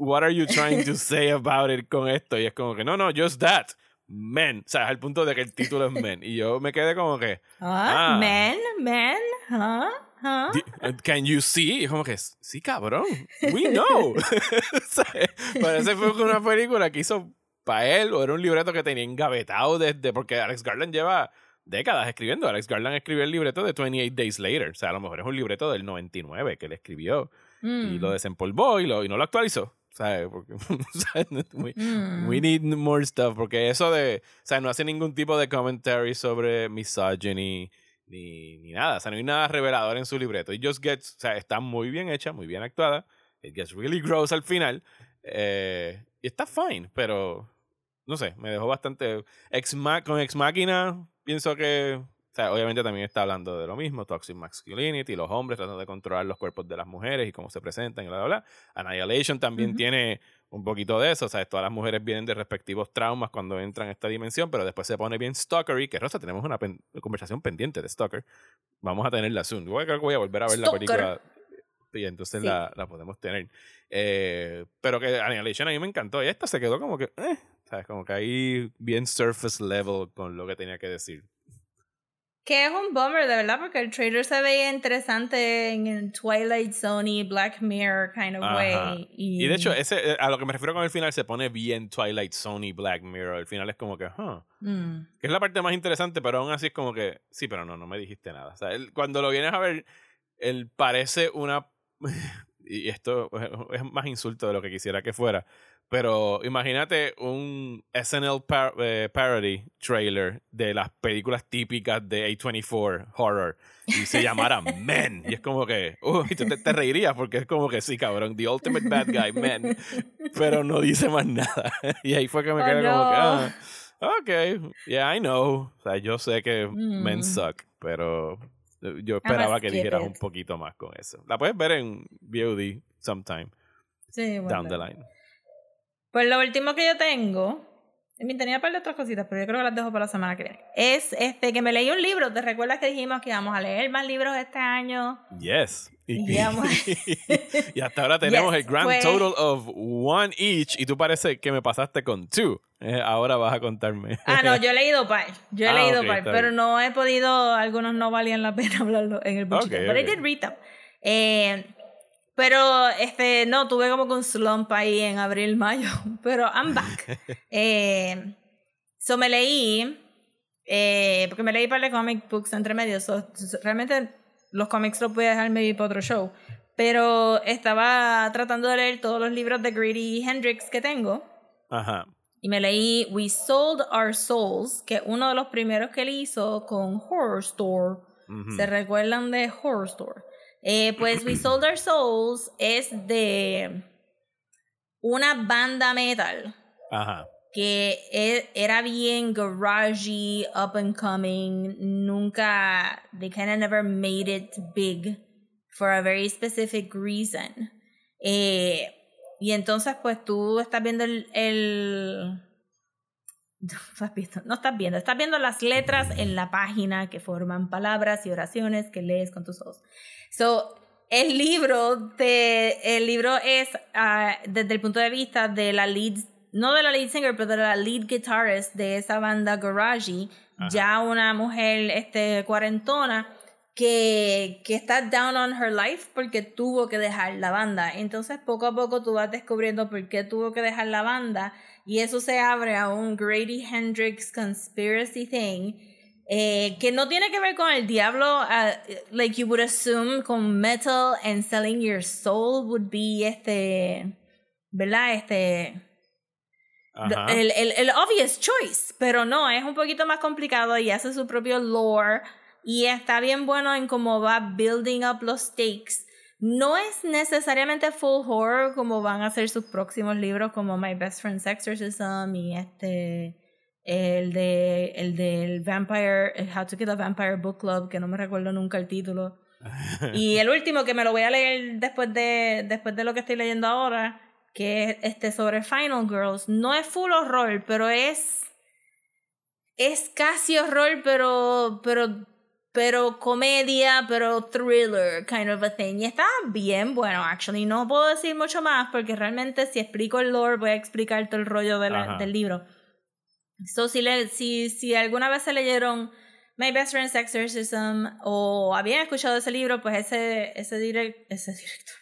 what are you trying to say about it con esto? Y es como que, no, no, just that. Men. O sea, al punto de que el título es Men. Y yo me quedé como que, Ah, Ah. men, men, huh? Huh? "Di- can you see? Y es como que, sí, cabrón. We know. Parece que fue una película que hizo para él o era un libreto que tenía engavetado desde, porque Alex Garland lleva décadas escribiendo. Alex Garland escribió el libreto de 28 Days Later. O sea, a lo mejor es un libreto del 99 que él escribió. y Mm. lo desempolvó y, lo, y no lo actualizó. ¿Sabes? Porque, ¿sabes? We, Mm. we need more stuff. Porque eso de. O sea, no hace ningún tipo de commentary sobre misogyny ni, ni nada. O sea, no hay nada revelador en su libreto. Y Just Gets. O sea, está muy bien hecha, muy bien actuada. It gets really gross al final. eh, y está fine, pero. No sé, me dejó bastante. Ex con Ex Máquina, pienso que. Sea, obviamente también está hablando de lo mismo, toxic masculinity, los hombres tratando de controlar los cuerpos de las mujeres y cómo se presentan y bla, bla, bla. Annihilation también Ujú. tiene un poquito de eso, o sea, todas las mujeres vienen de respectivos traumas cuando entran a esta dimensión, pero después se pone bien stalkery, que Rosa, tenemos una pen- conversación pendiente de Stalker. Vamos a tenerla soon. Yo creo que voy a volver a ver la Stalker. película y entonces Sí. la, la podemos tener. Eh, pero que Annihilation a mí me encantó y esta se quedó como que, eh, ¿sabes? Como que ahí bien surface level con lo que tenía que decir. Que es un bummer, de verdad, porque el trailer se veía interesante en el Twilight Zone, Black Mirror kind of Ajá. way. Y, Y de hecho, ese, eh, a lo que me refiero con el final se pone bien Twilight Sony Black Mirror. El final es como que, huh. Mm. Que es la parte más interesante, pero aún así es como que, sí, pero no, no me dijiste nada. O sea, él- cuando lo vienes a ver, él parece una... y esto es más insulto de lo que quisiera que fuera. Pero imagínate un SNL par- eh, parody trailer de las películas típicas de A24 horror y se llamara Men. Y es como que, uy, tú te, te reirías porque es como que sí, cabrón, The Ultimate Bad Guy, Men. Pero no dice más nada. Y ahí fue que me Oh, quedé como que, ah, ok, yeah, I know. O sea, yo sé que Men Mm. suck, pero yo esperaba que dijeras un poquito más con eso. La puedes ver en VOD sometime Sí, down bueno. the line. Pues lo último que yo tengo, tenía par de otras cositas, pero yo creo que las dejo para la semana que viene, es este que me leí un libro. ¿Te recuerdas que dijimos que íbamos a leer más libros este año? Yes. Y, bueno. y hasta ahora tenemos Yes, el grand pues- total of one each. Y tú parece que me pasaste con two. Eh, ahora vas a contarme. Ah, no, yo he leído par. Yo he Ah, leído ok, par, pero bien. no he podido, algunos no valían la pena hablarlo en el buchito. Ok, Pero I ok. did read them. Eh, pero este, no, tuve como que un slump ahí en abril, mayo. Pero I'm back. eh, so me leí, eh, porque me leí un par de comic books entre medio. So, realmente los cómics los voy a dejar maybe para otro show. Pero estaba tratando de leer todos los libros de Grady Hendrix que tengo. Ajá. Y me leí We Sold Our Souls, que es uno de los primeros que él hizo con Horror Store. Ujú. ¿Se recuerdan de Horror Store? Eh, pues We Sold Our Souls es de una banda metal Ajá. que e- era bien garagey, up and coming, nunca, they kind of never made it big for a very specific reason. Eh, y entonces pues tú estás viendo el, el- no estás viendo, no estás viendo, estás viendo las letras en la página que forman palabras y oraciones que lees con tus ojos. So, el libro de el libro es ah, desde el punto de vista de la lead no de la lead singer pero de la lead guitarist de esa banda Garage ya una mujer este cuarentona que, que está down on her life porque tuvo que dejar la banda. Entonces poco a poco tú vas descubriendo por qué tuvo que dejar la banda y eso se abre a un Grady Hendrix conspiracy thing eh, que no tiene que ver con el diablo, uh, like you would assume con metal and selling your soul would be este, ¿verdad? Este, el, el, el obvious choice, pero no, es un poquito más complicado y hace su propio lore y está bien bueno en cómo va building up los stakes. No es necesariamente full horror como van a ser sus próximos libros como My Best Friend's Exorcism y este el de el del Vampire el How to Kill a Vampire Book Club que no me recuerdo nunca el título. Y el último que me lo voy a leer después de después de lo que estoy leyendo ahora que es este sobre Final Girls. No es full horror pero es es casi horror pero pero pero comedia pero thriller kind of a thing. Y está bien bueno actually no puedo decir mucho más porque realmente si explico el lore voy a explicar todo el rollo de la- Ajá. del libro So, si, le, si, si alguna vez se leyeron My Best Friend's Exorcism o habían escuchado ese libro, pues ese, ese, direc- ese director,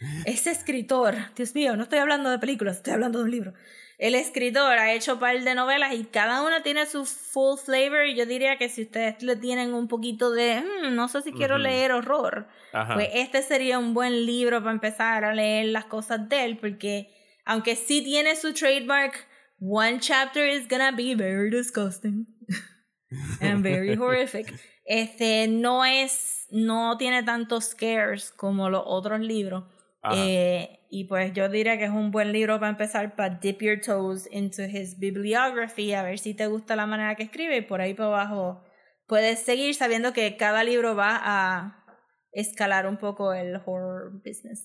ese escritor, Dios mío, no estoy hablando de películas, estoy hablando de un libro. El escritor ha hecho un par de novelas y cada una tiene su full flavor y yo diría que si ustedes le tienen un poquito de, "Hmm, no sé si quiero Ujú. leer horror, Ajá. pues este sería un buen libro para empezar a leer las cosas de él, porque aunque sí tiene su trademark, one chapter is gonna be very disgusting and very horrific. Este no es, no tiene tantos scares como los otros libros. Eh, y pues yo diría que es un buen libro para empezar para dip your toes into his bibliography, a ver si te gusta la manera que escribe y por ahí para abajo puedes seguir sabiendo que cada libro va a escalar un poco el horror business.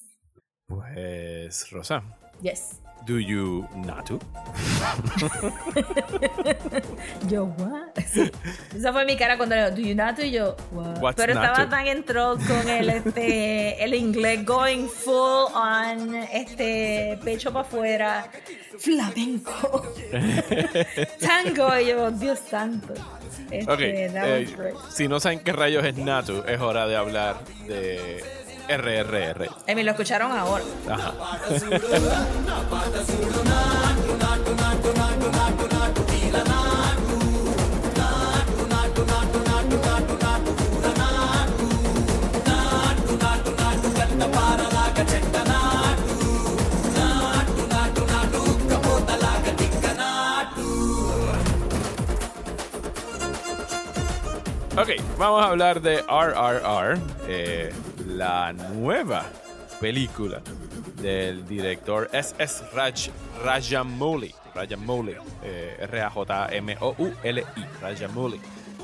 Pues, Rosa, Yes. Do you not to? Yo, what? Sí. Esa fue mi cara cuando le digo, do you not? Y yo, what? What's Pero estaba to? tan enthralled con el, este, el inglés going full on, este, pecho para afuera, flamenco, tango, y yo, Dios santo. Este, Ok, eh, si no saben qué rayos es Natu, es hora de hablar de RRR. Emi, lo escucharon ahora. Ajá. Ok, vamos a hablar de RRR, eh, la nueva película del director S.S. Raj, Rajamouli. Rajamouli, eh, R-A-J-M-O-U-L-I, Rajamouli.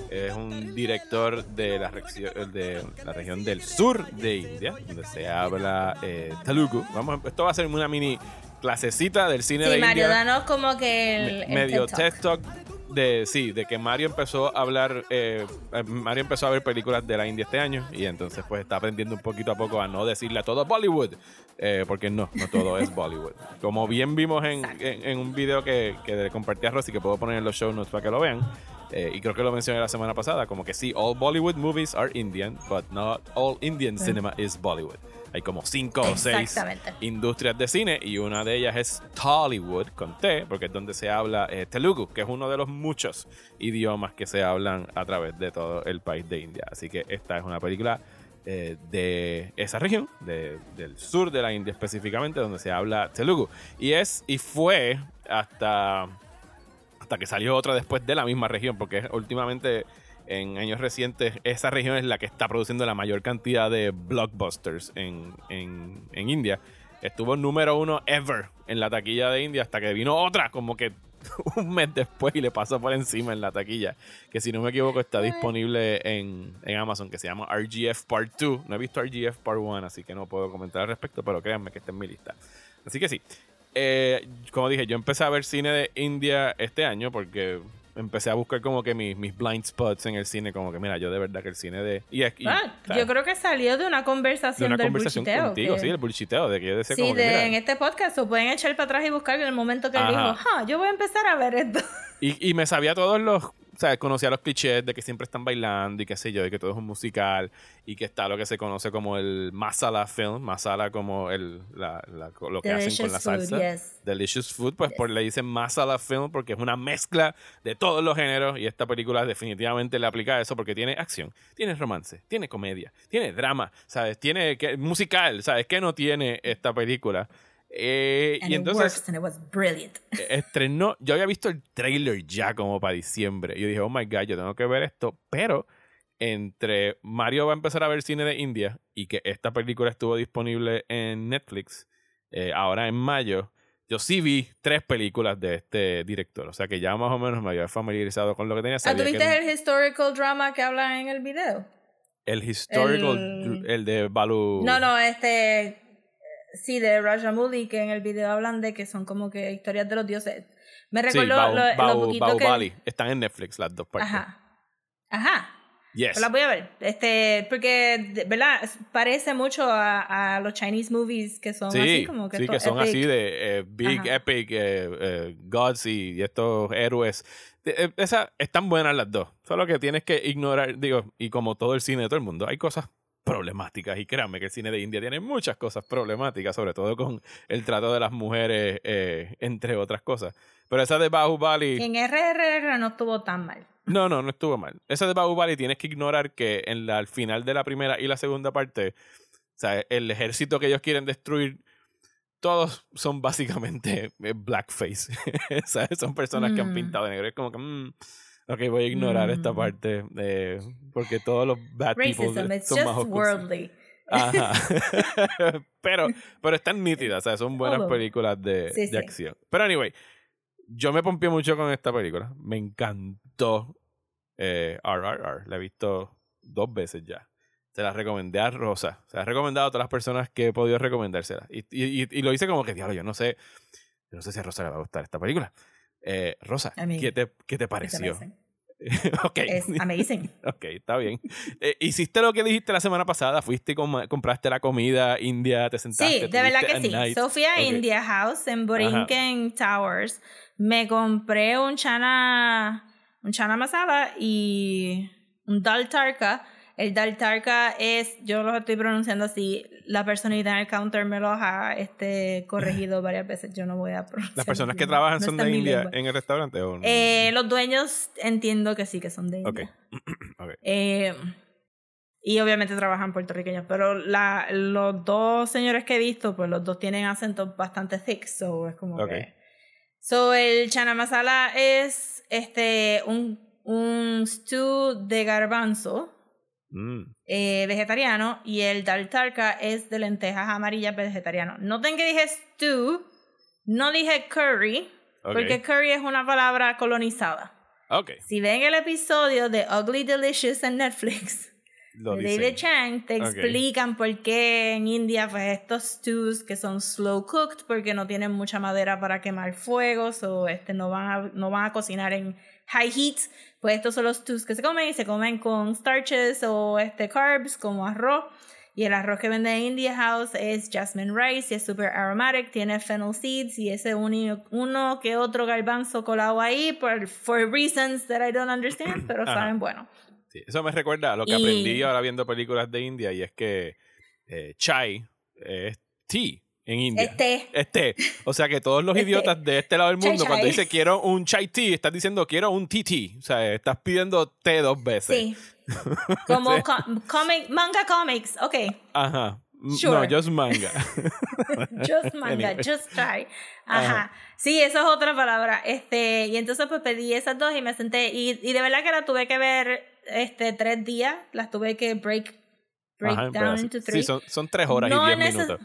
Es un director de la, región- de la región del sur de India, donde se habla eh, Telugu. Vamos, esto va a ser una mini clasecita del cine Sí, de Mario, India danos como que el, me- el medio TED Talk. De sí, de que Mario empezó a hablar, eh, eh, Mario empezó a ver películas de la India este año y entonces pues está aprendiendo un poquito a poco a no decirle a todo Bollywood, eh, porque no, no todo es Bollywood. Como bien vimos en, en- en un video que, que compartí a Rosy, que puedo poner en los show notes para que lo vean, eh, y creo que lo mencioné la semana pasada, como que sí, all Bollywood movies are Indian, but not all Indian cinema is Bollywood. Hay como cinco o seis industrias de cine y una de ellas es Tollywood con T, porque es donde se habla eh, Telugu, que es uno de los muchos idiomas que se hablan a través de todo el país de India. Así que esta es una película eh, de esa región, de- del sur de la India específicamente, donde se habla Telugu. Y es y fue hasta hasta que salió otra después de la misma región, porque últimamente en años recientes esa región es la que está produciendo la mayor cantidad de blockbusters en, en, en India. Estuvo número uno ever en la taquilla de India hasta que vino otra como que un mes después y le pasó por encima en la taquilla. Que si no me equivoco está disponible en, en Amazon, que se llama RGF Part 2. No he visto RGF Part 1, así que no puedo comentar al respecto, pero créanme que está en mi lista. Así que sí. Eh, como dije, yo empecé a ver cine de India este año porque empecé a buscar como que mis, mis blind spots en el cine, como que mira, yo de verdad que el cine de... Y, y, Ah, yo creo que salió de una de conversación una del conversación bullshiteo, contigo, que- sí, el bullshiteo, de que yo decía Sí, como que, de- mira, en este podcast o pueden echar para atrás y buscar en el momento que él dijo, ah, yo voy a empezar a ver esto. Y, y me sabía todos los. Sea, conocía los clichés de que siempre están bailando y qué sé yo, y que todo es un musical, y que está lo que se conoce como el masala film, masala como el, la, la- lo que hacen con la Delicious food, salsa. yes. Delicious Food, pues por, le dicen masala film porque es una mezcla de todos los géneros y esta película definitivamente le aplica a eso porque tiene acción, tiene romance, tiene comedia, tiene drama, ¿sabes? Tiene que, musical, ¿sabes? ¿Qué no tiene esta película? Eh, And y it entonces works and it was brilliant. estrenó, yo había visto el trailer ya como para diciembre. Y yo dije, oh my god, yo tengo que ver esto. Pero entre Mario va a empezar a ver cine de India y que esta película estuvo disponible en Netflix eh, ahora en mayo, yo sí vi tres películas de este director. O sea que ya más o menos me había familiarizado con lo que tenía. Ah, Sabía que ¿Tuviste era un- el historical drama que hablan en el video? el historical, el- el, de Balu. No, no, este. Sí, de Rajamouli, que en el video hablan de que son como que historias de los dioses. Me Sí, recuerdo Bau- lo, lo Bau- poquito que. Bahubali. Están en Netflix las dos partes. Ajá. Ajá. Yes. Yo las voy a ver. Este, porque, ¿verdad? Parece mucho a, a los Chinese movies que son Sí, así como que sí, que son epic. así de eh, Big Ajá. Epic eh, eh, Gods y, y estos héroes. Eh, Esa, están buenas las dos. Solo que tienes que ignorar, digo, y como todo el cine de todo el mundo, hay cosas problemáticas. Y créanme que el cine de India tiene muchas cosas problemáticas, sobre todo con el trato de las mujeres, eh, entre otras cosas. Pero esa de Bahubali. En RRR no estuvo tan mal. No, no, no estuvo mal. Esa de Bahubali tienes que ignorar que en la, al final de la primera y la segunda parte, o sea, el ejército que ellos quieren destruir, todos son básicamente eh, blackface. ¿Sabes? Son personas que han Mm. pintado de negro. Es como que, mm, ok, voy a ignorar esta Mm. parte eh, porque todos los bad people Racism, it's son just más worldly. Ajá. pero, pero están nítidas, o sea, son buenas Todo. películas de, Sí, de sí. acción. Pero anyway, yo me pompié mucho con esta película. Me encantó Eh, RRR. La he visto dos veces ya. Se la recomendé a Rosa. Se la he recomendado a todas las personas que he podido recomendársela. Y, y, y- y lo hice como que, diablo, yo no sé. Yo no sé si a Rosa le va a gustar esta película. Eh, Rosa. ¿qué te, qué te pareció? amazing. ok. Es amazing. Ok, está bien. Eh, hiciste lo que dijiste la semana pasada. Fuiste y com- compraste la comida india, te sentaste. Sí, de verdad que sí. night. Sofía. India House en Borinquen Towers. Me compré un chana, un chana masala y un dal tarka. El dal tarka es, yo lo estoy pronunciando así, la personita en el counter me lo ha este, corregido varias veces. Yo no voy a pronunciar. ¿Las personas que trabajan no son de India lengua. en el restaurante? O no? Eh, los dueños entiendo que sí, que son de. India. Ok. Eh, y obviamente trabajan puertorriqueños, pero la, los dos señores que he visto, pues los dos tienen acentos bastante thick, so es como Ok. que... So el chana masala es este un, un stew de garbanzo Mm, eh, vegetariano y el dal tarka es de lentejas amarillas vegetariano. Noten que dije stew, no dije curry, ok. porque curry es una palabra colonizada. Ok, Si ven el episodio de Ugly Delicious en Netflix, lo de. David Chang, te Ok. explican por qué en India pues estos stews que son slow cooked porque no tienen mucha madera para quemar fuegos o este, no, van a, no van a cocinar en high heat, pues estos son los stews que se comen y se comen con starches o este, carbs como arroz. Y el arroz que vende en India House es jasmine rice y es super aromatic, tiene fennel seeds y ese uni- uno que otro garbanzo colado ahí por for reasons that I don't understand, pero saben bueno. Sí, eso me recuerda a lo que Y- aprendí ahora viendo películas de India y es que eh, chai es tea en India. Este, Es té. O sea que todos los Este. idiotas de este lado del Chai mundo, cuando chai. dice quiero un chai tea, estás diciendo quiero un tea. O sea, estás pidiendo té dos veces. Sí. Como co- comic, manga comics. Ok. Ajá. Sure. No, just manga. Just manga, Anyway. just try. Ajá. Ajá. Sí, eso es otra palabra. Este, y entonces pues pedí esas dos y me senté. Y, y de verdad que las tuve que ver este tres días. Las tuve que break, break Ajá, down into Sí, three. son, son tres horas No y diez minutos.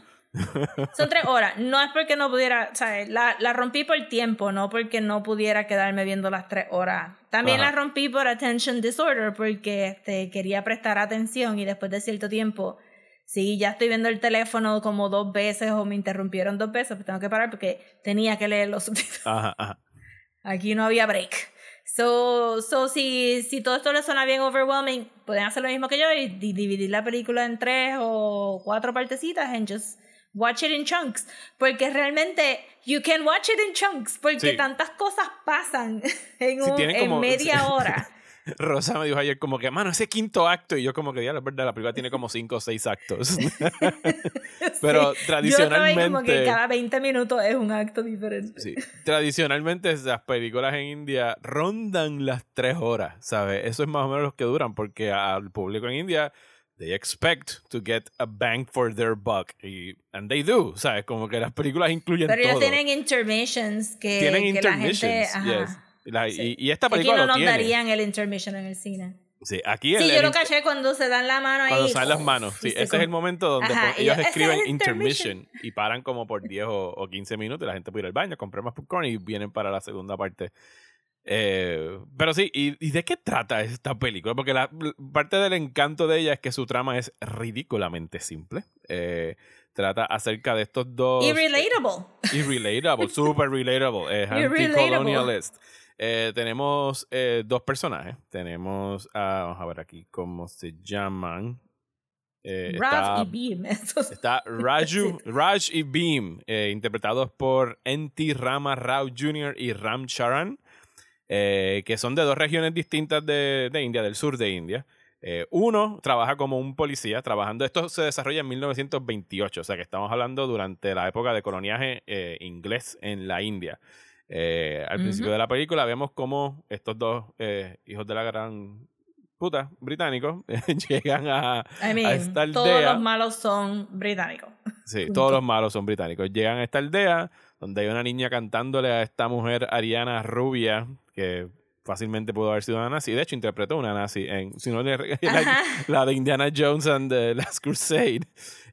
Son tres horas. No es porque no pudiera, o sea, la, la rompí por tiempo, no porque no pudiera quedarme viendo las tres horas. También Ajá. la rompí por attention disorder, porque este, quería prestar atención y después de cierto tiempo, si ya estoy viendo el teléfono como dos veces o me interrumpieron dos veces, pues tengo que parar porque tenía que leer los subtítulos. Ajá, ajá. Aquí no había break. So, so si, si todo esto les suena bien overwhelming, pueden hacer lo mismo que yo y di- dividir la película en tres o cuatro partecitas and just watch it in chunks. Porque realmente you can watch it in chunks porque Sí. tantas cosas pasan en, Sí, un- tiene en como- media sí. hora. Rosa me dijo ayer como que, mano, ese quinto acto. Y yo como que, ya, la verdad, la película tiene como cinco o seis actos. Pero Sí. tradicionalmente... Yo como que cada 20 minutos es un acto diferente. Sí. Tradicionalmente las películas en India rondan las tres horas, ¿sabes? Eso es más o menos lo que duran porque al público en India they expect to get a bang for their buck y and they do, ¿sabes? Como que las películas incluyen Pero ellos todo. tienen intermissions que, Tienen que la gente... intermissions, ajá. yes. La- Sí. y, y esta Aquí película no lo nos tiene. darían el intermission en el cine. Sí, aquí Sí, el- yo el lo caché cuando se dan la mano ahí. Cuando salen las manos, sí, se ese es el momento donde Ajá, ellos yo, "Ese es escriben el intermission". intermission y paran como por 10 o, o 15 minutos y la gente puede ir al baño, comprar más popcorn y vienen para la segunda parte. Eh, pero sí, ¿y, y de qué trata esta película? Porque la parte del encanto de ella es que su trama es ridículamente simple. Eh, trata acerca de estos dos... Y relatable. Y relatable, super relatable. Es anti-colonialist. Eh, tenemos eh, dos personajes. Tenemos, ah, vamos a ver aquí cómo se llaman. Eh, está, y Beam. está Raju, Raj y Beam, eh, interpretados por N.T. Rama Rao Jr. y Ram Charan, eh, que son de dos regiones distintas de, de India, del sur de India. Eh, uno trabaja como un policía, trabajando. Esto se desarrolla en 1928, o sea que estamos hablando durante la época de coloniaje eh, inglés en la India. Al principio de la película vemos cómo estos dos hijos de la gran puta británicos llegan a, I a esta todos aldea. los malos son británicos. Sí, todos los malos son británicos. Llegan a esta aldea donde hay una niña cantándole a esta mujer ariana rubia que fácilmente pudo haber sido una nazi. De hecho, interpretó una nazi en si no, la, la de Indiana Jones and the Last Crusade.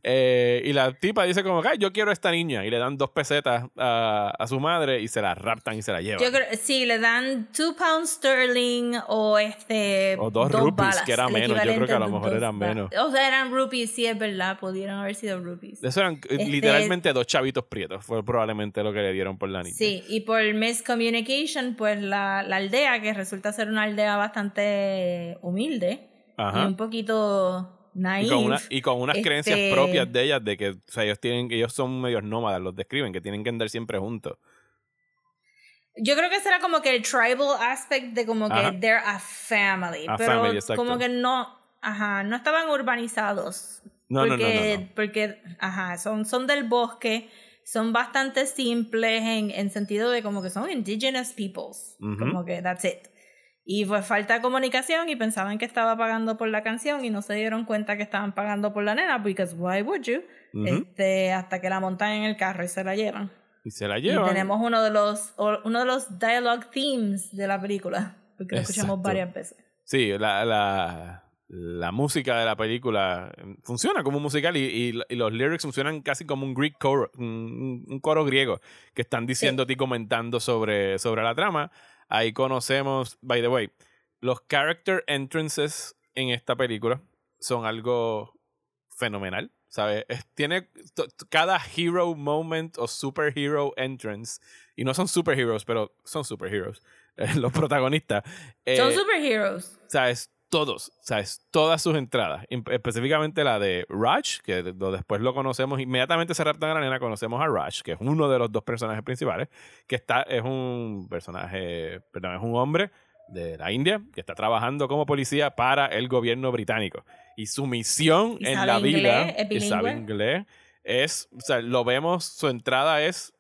Eh, y la tipa dice como, "Ay, yo quiero a esta niña. Y le dan dos pesetas a, a su madre y se la raptan y se la llevan. Yo creo, sí, le dan 2 pounds sterling o este. O dos rupees, balas, que era menos. Yo creo que a lo mejor dos eran menos. O sea, eran rupees, sí, es verdad. Pudieron haber sido rupees. Eso eran eh, Este- literalmente dos chavitos prietos. Fue probablemente lo que le dieron por la niña. Sí, y por miscommunication, pues la, la aldea, que resulta ser una aldea bastante humilde Ajá. y un poquito Y naive. con, una- y con unas Este- creencias propias de ellas de que o sea, ellos tienen ellos son medios nómadas, los describen, que tienen que andar siempre juntos. Yo creo que será como que el tribal aspect de como que Ajá. they're a family. A pero family, como que no, ajá, no estaban urbanizados. No, no, no, porque, no, no. Porque, ajá, son, son del bosque, son bastante simples en, en sentido de como que son indigenous peoples. Ujú. Como que that's it. Y pues falta comunicación y pensaban que estaba pagando por la canción y no se dieron cuenta que estaban pagando por la nena, because why would you? Ujú. este, hasta que la montan en el carro y se la llevan. Y se la Y llevan. tenemos uno de los uno de los dialogue themes de la película, porque lo escuchamos Exacto. varias veces. Sí, la, la, la música de la película funciona como un musical y, y- y los lyrics funcionan casi como un Greek coro, un, un coro griego que están diciendo y comentando sobre, sobre la trama. Ahí conocemos, by the way, los character entrances en esta película son algo fenomenal. ¿Sabes? Es- Tiene cada hero moment o superhero entrance. Y no son superheroes, pero son superheroes. los protagonistas. Son Eh, superheroes. sabes, todos, sabes, todas sus entradas, específicamente la de Raj, que después lo conocemos, inmediatamente se raptan a la nena, conocemos a Raj, que es uno de los dos personajes principales, que está, es un personaje, perdón, es un hombre de la India que está trabajando como policía para el gobierno británico. Y su misión Y en la vida, es sabe inglés, es, o sea, lo vemos, su entrada es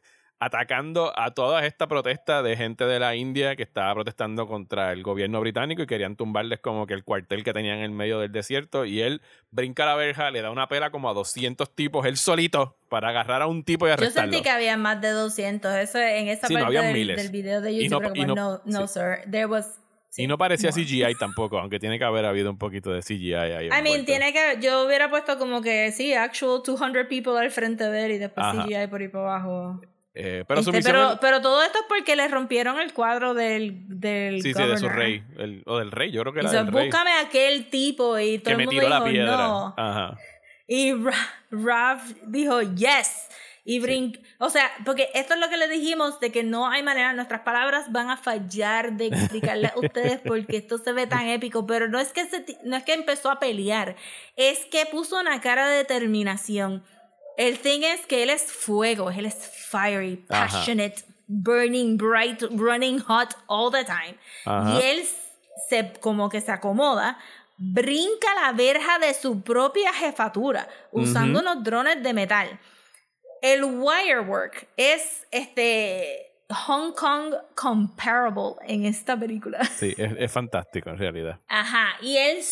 atacando a toda esta protesta de gente de la India que estaba protestando contra el gobierno británico y querían tumbarles como que el cuartel que tenían en el medio del desierto y él brinca la verja, le da una pela como a 200 tipos él solito para agarrar a un tipo y Yo arrestarlo. sentí que había más de 200. Eso en esa Sí, no, parte del, video de Y YouTube. no- era y como, no- no, no, sí. sir. There was. y no parecía. CGI tampoco, aunque tiene que haber habido un poquito de CGI ahí. I mean, tiene que. Yo hubiera puesto como que sí, actual 200 people al frente de él y después Ajá. CGI por ahí para abajo. Eh, pero Este, pero, pero todo esto es porque le rompieron el cuadro del. del sí, sí, de su governor. rey. el- o del rey, yo creo que era dice, del búscame a aquel tipo y todo Que el me mundo tiró la dijo piedra. no. Ajá. Y Ra- Rav dijo yes. Y brin o sea, porque esto es lo que le dijimos de que no hay manera, nuestras palabras van a fallar de explicarle a ustedes porque esto se ve tan épico, pero no es que se no es que empezó a pelear, es que puso una cara de determinación. El thing es que él es fuego, él es fiery, Ajá. passionate, burning bright, running hot all the time. Ajá. Y él se como que se acomoda, brinca la verja de su propia jefatura usando unos drones de metal. El wirework es este Hong Kong comparable en esta película. Sí, es, es fantástico en realidad. Ajá, y él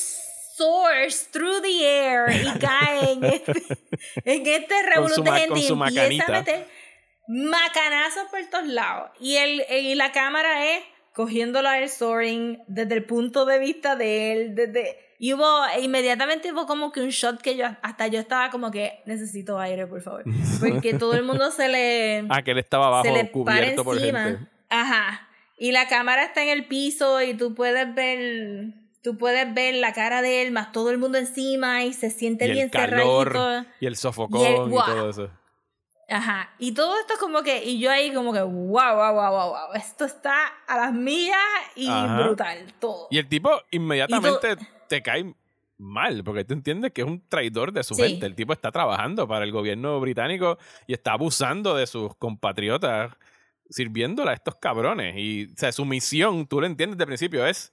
soars through the air y cae en este, en este revolute ma- gente y empieza a meter macanazos por todos lados. Y, el, y la cámara es cogiéndolo a él soaring desde el punto de vista de él, desde... Y hubo, inmediatamente hubo como que un shot que yo, hasta yo estaba como que necesito aire, por favor. Porque todo el mundo se le Ah, que él estaba abajo se le para cubierto por encima. gente. Ajá. Y la cámara está en el piso y tú puedes ver tú puedes ver la cara de él más todo el mundo encima y se siente Y bien el calor cerradito. y el sofocón Y y, el- guau. todo eso. Ajá. Y todo esto es como que y yo ahí como que wow, wow, wow, wow, wow. Esto está a las millas y Ajá. brutal todo. Y el tipo inmediatamente te cae mal, porque tú entiendes que es un traidor de su Sí. gente. El tipo está trabajando para el gobierno británico y está abusando de sus compatriotas, sirviéndole a estos cabrones. Y o sea, su misión, tú lo entiendes el principio, es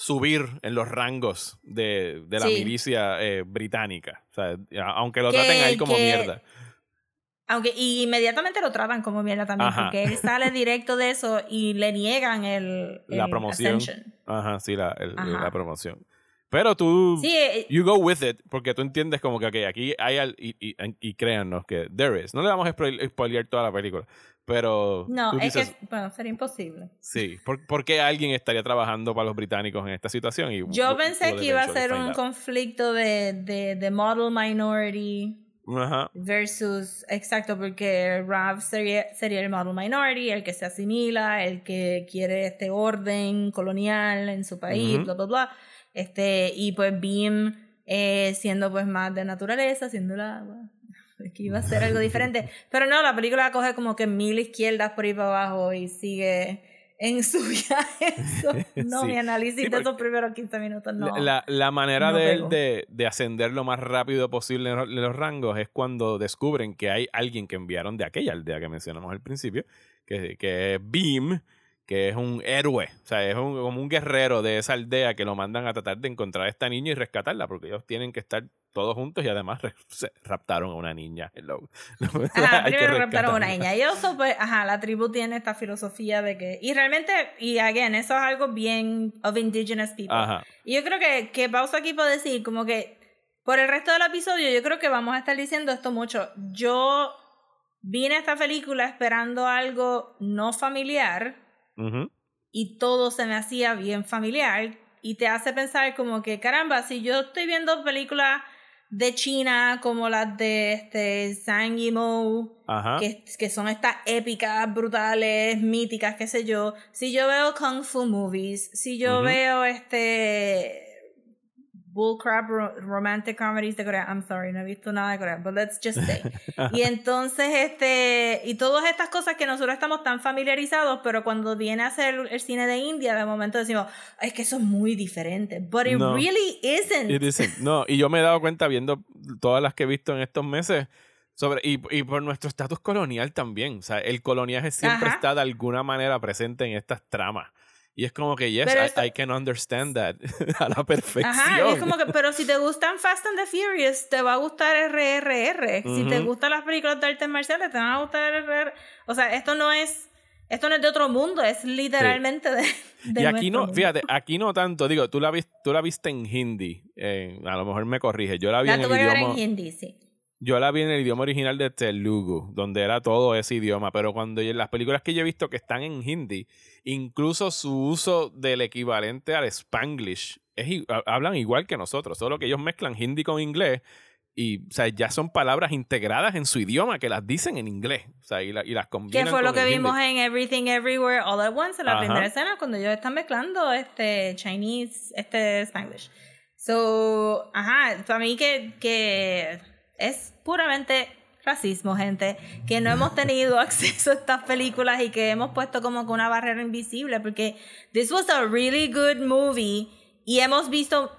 subir en los rangos de, de la Sí. milicia eh, británica. O sea, aunque lo Que- traten ahí como que- mierda. Aunque y inmediatamente lo tratan como mierda también Ajá. porque él sale directo de eso y le niegan el, La el promoción. ascension. Ajá, sí, la, el- Ajá. la promoción. Pero tú... Sí, eh, You go with it, porque tú entiendes como que ok, aquí hay al, y, y, y créannos que there is. No le vamos a spoil- spoilear toda la película, pero no, es dices, que bueno, sería imposible. sí, ¿por, por qué alguien estaría trabajando para los británicos en esta situación? Y Yo pensé que iba a ser un out. conflicto de, de, de model minority Ajá. versus, exacto, porque Rav sería, sería el model minority, el que se asimila, el que quiere este orden colonial en su país, Ujú. bla, bla, bla. Este, y pues Beam eh, siendo pues más de naturaleza, siendo el agua. Es que iba a ser algo diferente. Pero no, la película coge como que mil izquierdas por ahí para abajo y sigue en su viaje. So, no, Sí. mi análisis Sí, de porque- esos primeros 15 minutos no. La, la manera no de él de, de ascender lo más rápido posible en los, en los rangos es cuando descubren que hay alguien que enviaron de aquella aldea que mencionamos al principio, que, que es Beam, que es un héroe, o sea, es un- como un guerrero de esa aldea que lo mandan a tratar de encontrar a esta niña y rescatarla, porque ellos tienen que estar todos juntos y además se raptaron a una niña. Hello. Ajá, que primero raptaron a una niña. Y eso, pues, ajá, la tribu tiene esta filosofía de que. Y realmente, y again, eso es algo bien of indigenous people. Ajá. Y yo creo que, que pausa aquí para decir, como que por el resto del episodio, yo creo que vamos a estar diciendo esto mucho. Yo vine a esta película esperando algo no familiar Y todo se me hacía bien familiar y te hace pensar como que caramba, si yo estoy viendo películas de China como las de este Sang Yimou, que, que son estas épicas, brutales, míticas, qué sé yo, si yo veo Kung Fu movies, si yo veo este bullcrap ro- romantic comedies de Corea, I'm sorry, no he visto nada de Corea, but let's just say. Y entonces, este, y todas estas cosas que nosotros estamos tan familiarizados, pero cuando viene a ser el cine de India, de momento decimos, es que eso es muy diferente. But it No. really isn't. It isn't. No, y yo me he dado cuenta viendo todas las que he visto en estos meses sobre y, y por nuestro estatus colonial también. O sea, el coloniaje siempre Ajá. está de alguna manera presente en estas tramas. Y es como que, yes, I, esto- I can understand that a la perfección. Ajá, y es como que, pero si te gustan Fast and the Furious, te va a gustar RRR. Si te gustan las películas de artes marciales, te van a gustar RRR. O sea, esto no es, esto no es de otro mundo, es literalmente de, de y aquí no, mundo. fíjate, aquí no tanto. Digo, tú la, vis- tú la viste en hindi. eh, a lo mejor me corrige. Yo la vi La en el idioma. en hindi, sí. Yo la vi en el idioma original de Telugu, donde era todo ese idioma, pero cuando yo- las películas que yo he visto que están en hindi, incluso su uso del equivalente al spanglish, es, hablan igual que nosotros, solo que ellos mezclan hindi con inglés y o sea, ya son palabras integradas en su idioma que las dicen en inglés, o sea, y, la- y las combinan Que fue lo que hindi. vimos en Everything Everywhere All at Once en la Ajá. primera escena cuando ellos están mezclando este Chinese, este Spanglish. So, ajá, para mí que, que es puramente racismo, gente, que no hemos tenido acceso a estas películas y que hemos puesto como que una barrera invisible porque this was a really good movie y hemos visto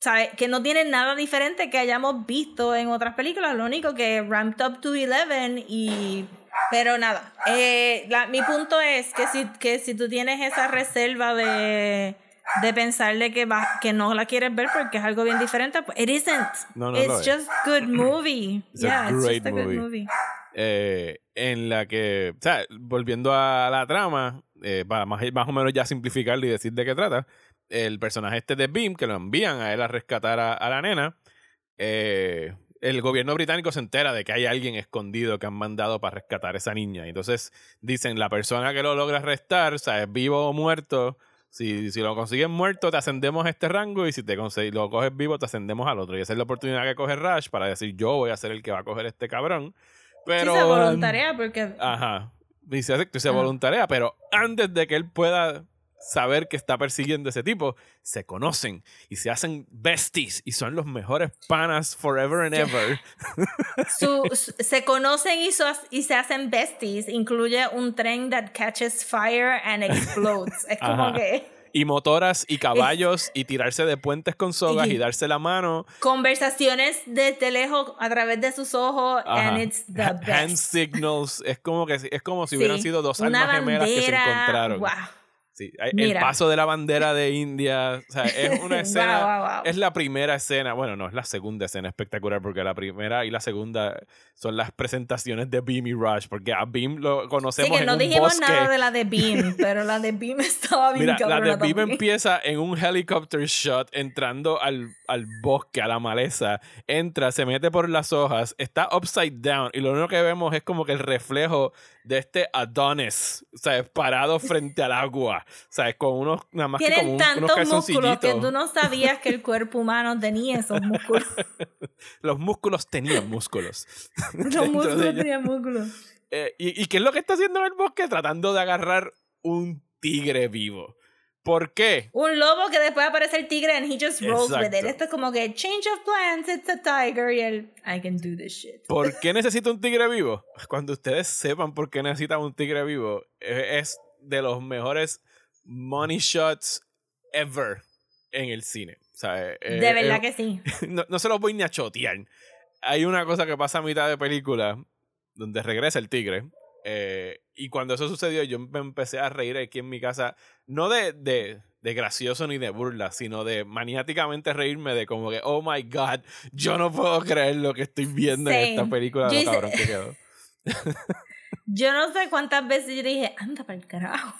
¿sabe? que no tiene nada diferente que hayamos visto en otras películas, lo único que ramped up to 11 y... Pero nada, eh, la- mi punto es que si, que si tú tienes esa reserva de, de pensarle que, va, que no la quieres ver porque es algo bien diferente, pues it isn't. No, no it's es. just good movie. It's a yeah, it's just a good movie. eh, en la que, o sea, volviendo a la trama, eh, para más, más o menos ya simplificarlo y decir de qué trata, el personaje este de Beam, que lo envían a él a rescatar a, a la nena, eh, el gobierno británico se entera de que hay alguien escondido que han mandado para rescatar a esa niña. Entonces dicen, la persona que lo logra arrestar, o sea, es vivo o muerto, si, si lo consiguen muerto, te ascendemos a este rango y si te lo coges vivo, te ascendemos al otro. Y esa es la oportunidad que coge Rush para decir, yo voy a ser el que va a coger este cabrón. Pero, sí, se voluntarea porque... Ajá. Y se, se Ajá. voluntarea, pero antes de que él pueda saber que está persiguiendo ese tipo, se conocen y se hacen besties y son los mejores panas forever and ever. Su- su- se conocen y, so- y se hacen besties. Incluye un tren that catches fire and explodes. Es como Ajá. que Y motoras y caballos y tirarse de puentes con sogas y darse la mano. conversaciones desde lejos a través de sus ojos Ajá. and it's the best. Hand signals. Es como que es como si hubieran Sí. sido dos Una almas gemelas que se encontraron. wow. Sí, El paso de la bandera de India. O sea, es una escena. Wow, wow, wow. Es la primera escena. Bueno, no, es la segunda escena espectacular porque la primera y la segunda son las presentaciones de Beam y Rush. Porque a Beam lo Sí, conocemos que en no un dijimos bosque. nada de la de Beam, pero la de Beam estaba bien Mira, la de Beam también. empieza en un helicopter shot entrando al, al bosque, a la maleza. Entra, se mete por las hojas, está upside down y lo único que vemos es como que el reflejo de este Adonis, o sea, parado frente al agua. ¿Sabes? Con unos, nada más que como Tienen un- unos tantos músculos que tú no sabías que el cuerpo humano tenía esos músculos. Los músculos tenían músculos. Los músculos tenían músculos. Eh, ¿y, ¿Y qué es lo que está haciendo en el bosque? Tratando de agarrar un tigre vivo. ¿Por qué? Un lobo que después aparece el tigre and he just rolls with it. Exacto. Esto es como que change of plans, it's a tiger y el I can do this shit. ¿Por qué necesita un tigre vivo? Cuando ustedes sepan por qué necesita un tigre vivo, eh, es de los mejores money shots ever en el cine. O sea, eh, De verdad eh, que sí. no, no se los voy ni a chotear. Hay una cosa que pasa a mitad de película donde regresa el tigre. eh, y cuando eso sucedió, yo me empecé a reír aquí en mi casa, no de, de, de gracioso ni de burla, sino de maniáticamente reírme de como que, oh my god, yo no puedo creer lo que estoy viendo en esta película, Yo lo hice- que quedó. Yo no sé cuántas veces yo dije, anda para el carajo.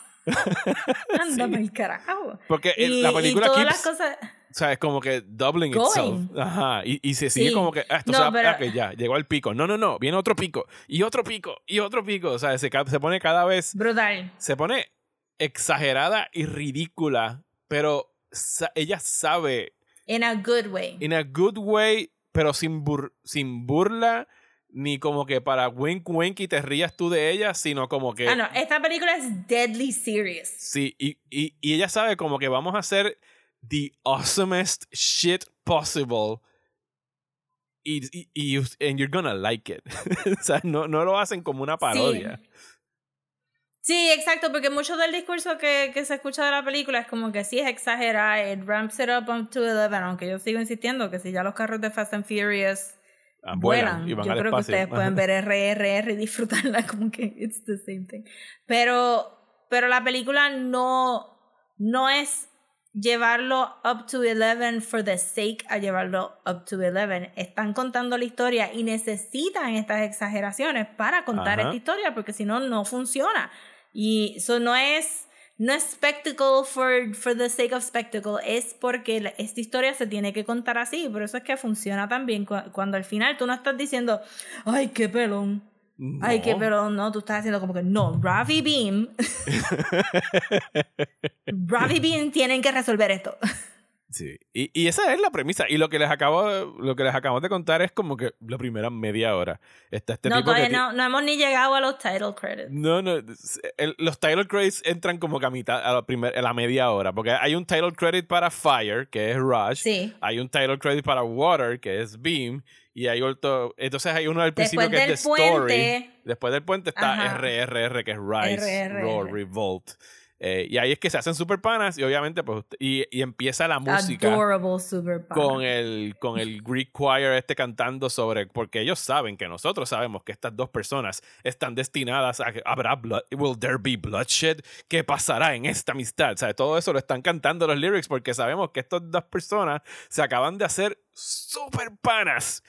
Anda Sí. el carajo. Porque Y, la y película todas keeps, las cosas. o sea, es como que doubling Going. itself. Ajá. Y, y se sigue Sí. como que, ah, esto No, se va- pero- ah, ok, ya, llegó al pico. No, no, no, viene otro pico. Y otro pico. Y otro pico. O sea, se, se pone cada vez Brutal. se pone exagerada y ridícula, pero sa- ella sabe, In a good way. in a good way, pero sin, bur- sin burla, ni como que para wink wink y te rías tú de ella, sino como que... Ah, no, esta película es deadly serious. Sí, y, y, y ella sabe como que vamos a hacer the awesomest shit possible. Y, y, y you- and you're gonna like it. o sea, no, no lo hacen como una parodia. Sí, exacto, porque mucho del discurso que, que se escucha de la película es como que sí es exagerada, it ramps it up up to 11, aunque yo sigo insistiendo que si ya los carros de Fast and Furious Ah, vuelan, y van yo al creo que espacio. ustedes pueden ver RRR y disfrutarla como que it's the same thing. Pero, pero la película no, no es llevarlo up to 11 for the sake a llevarlo up to 11. Están contando la historia y necesitan estas exageraciones para contar Ajá. esta historia porque si no, no funciona. Y eso no es, no es spectacle for, for the sake of spectacle, es porque la- esta historia se tiene que contar así. Por eso es que funciona también cu- cuando al final tú no estás diciendo, ay, qué pelón. Ay, qué pelón, no, tú estás haciendo como que no, Ravi Beam. Ravi Beam tienen que resolver esto. Sí, y, y esa es la premisa. Y lo que les acabo de, lo que les acabo de contar es como que la primera media hora. Está este no, tipo todavía no, no hemos ni llegado a los title credits. No, no. el- los title credits entran como que a mitad, a la, primer, a la media hora. Porque hay un title credit para Fire, que es Rush. Sí. Hay un title credit para Water, que es Beam. Y hay otro. Entonces hay uno al principio Después que es The Story. puente. Después del puente está Ajá. RRR, que es Rise, RRR. Roar, Revolt. Eh, y ahí es que se hacen super panas y obviamente pues y, y empieza la música Adorable super con el con el Greek choir este cantando sobre porque ellos saben que nosotros sabemos que estas dos personas están destinadas a habrá blood, will there be bloodshed qué pasará en esta amistad o sea, todo eso lo están cantando los lyrics porque sabemos que estas dos personas se acaban de hacer super panas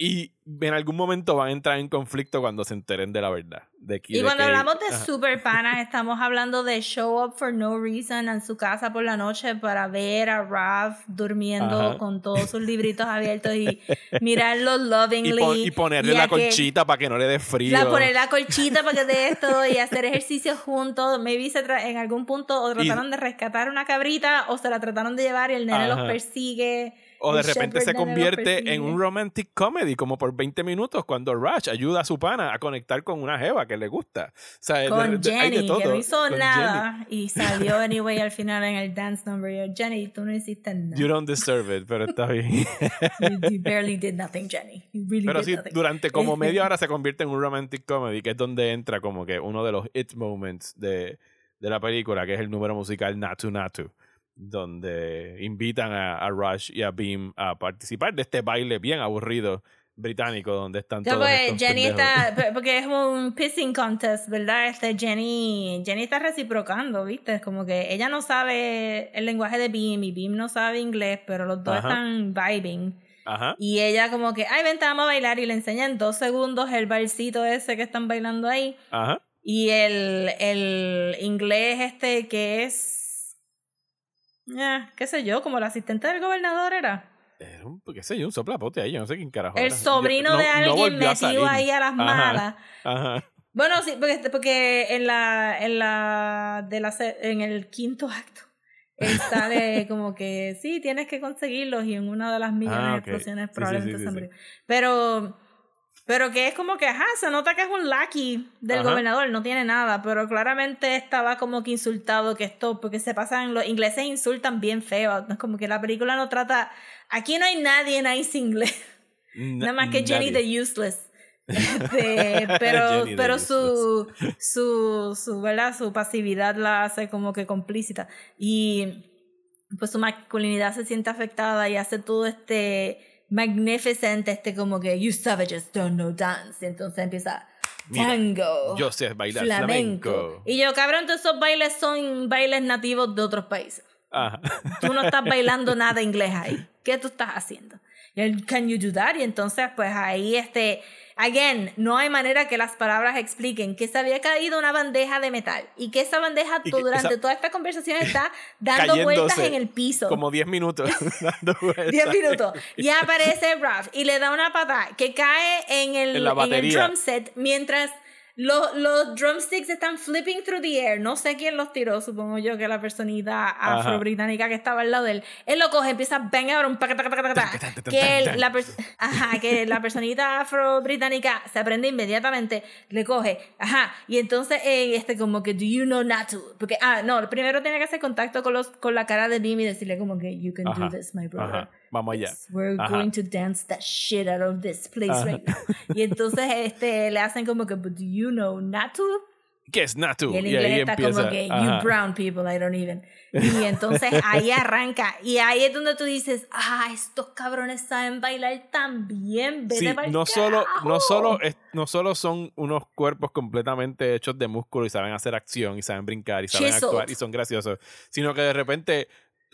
y en algún momento van a entrar en conflicto cuando se enteren de la verdad de que- Y de cuando que- hablamos de super panas, estamos hablando de show up for no reason en su casa por la noche para ver a Ralph durmiendo Ajá. con todos sus libritos abiertos y mirarlo y, lovingly. pon- y ponerle y la colchita para que no le dé frío La, poner la colchita para que de esto y hacer ejercicio juntos. Maybe se en algún punto o trataron de rescatar una cabrita o se la trataron de llevar y el nene los Ajá. persigue. O de repente se convierte en un romantic comedy como por 20 minutos cuando Rush ayuda a su pana a conectar con una jeva que le gusta. O sea, de- Con de- de Jenny, que no todo. hizo Con Jenny. nada y salió anyway al final en el dance number. Yo, Jenny, tú no hiciste nada. You don't deserve it, pero está bien. You, you barely did nothing, Jenny. You really pero did sí, nothing. durante como media hora se convierte en un romantic comedy, que es donde entra como que uno de los it moments de, de la película, que es el número musical Natu Natu, donde invitan a, a Rush y a Beam a participar de este baile bien aburrido británico donde están todos pues, estos Jenny está, porque es un pissing contest, ¿verdad? Este Jenny, Jenny está reciprocando, ¿viste? Como que ella no sabe el lenguaje de Beam y Beam no sabe inglés, pero los dos Ajá. están vibing. Ajá. Y ella como que, ay, vente, vamos a bailar y le enseña en dos segundos el balsito ese que están bailando ahí. Ajá. Y el, el inglés este que es, eh, qué sé yo, como el asistente del gobernador era. Era un, qué sé yo, un soplapote ahí, yo no sé quién carajo. El era. sobrino Yo- no- de no alguien a metido ahí a las Ajá. malas. Ajá. Bueno, sí, porque, porque en la, en la, de la, en el quinto acto, él sale como que, sí, tienes que conseguirlos y en una de las millones Ah, de ok. explosiones Sí, sí, probablemente sí, se sí, murió. Pero, pero que es como que, ajá, se nota que es un lackey del Ajá. gobernador, no tiene nada, pero claramente estaba como que insultado que esto, porque se pasan, los ingleses insultan bien feo, es como que la película no trata, aquí no hay nadie nice inglés. Nada más que Jenny the Useless. Este, pero pero su, su, su, ¿verdad? su pasividad la hace como que complícita. Y pues su masculinidad se siente afectada y hace todo este magnificent, este como que you savages don't know dance. Y entonces empieza Mira, tango. Yo sé bailar flamenco. flamenco. Y yo, cabrón, todos esos bailes son bailes nativos de otros países. Ajá. Tú no estás bailando nada inglés ahí. ¿Qué tú estás haciendo? Y él, can you do that? Y entonces, pues ahí, este, again, no hay manera que las palabras expliquen que se había caído una bandeja de metal y que esa bandeja que durante esa- toda esta conversación está dando vueltas en el piso. Como 10 minutos dando vueltas. 10 minutos. Y aparece Ralph y le da una patada que cae en el, En la en el batería. drum set mientras los, los drumsticks están flipping through the air. No sé quién los tiró, supongo yo que la personita afro-británica que estaba al lado de él. Él lo coge, empieza a bang un que la, ajá, que la personita afro-británica se aprende inmediatamente, le coge, ajá, y entonces eh, este como que, do you know Natu? Porque, ah, no, primero tiene que hacer contacto con, los, con la cara de Nim y decirle como que, you can Ajá, do this, my brother. Ajá. Vamos allá. Yes, we're Ajá. going to dance that shit out of this place Ajá. right now. Y entonces este, le hacen como que, but do you know Natu? ¿Qué es Natu? Y el Y inglés ahí está empieza. como que, you brown people, I don't even. Y entonces ahí arranca. Y ahí es donde tú dices, ah, estos cabrones saben bailar tan bien. Vete Sí, no solo, no, carajo". solo, es- no solo son unos cuerpos completamente hechos de músculo y saben hacer acción y saben brincar y saben actuar y son graciosos, sino que de repente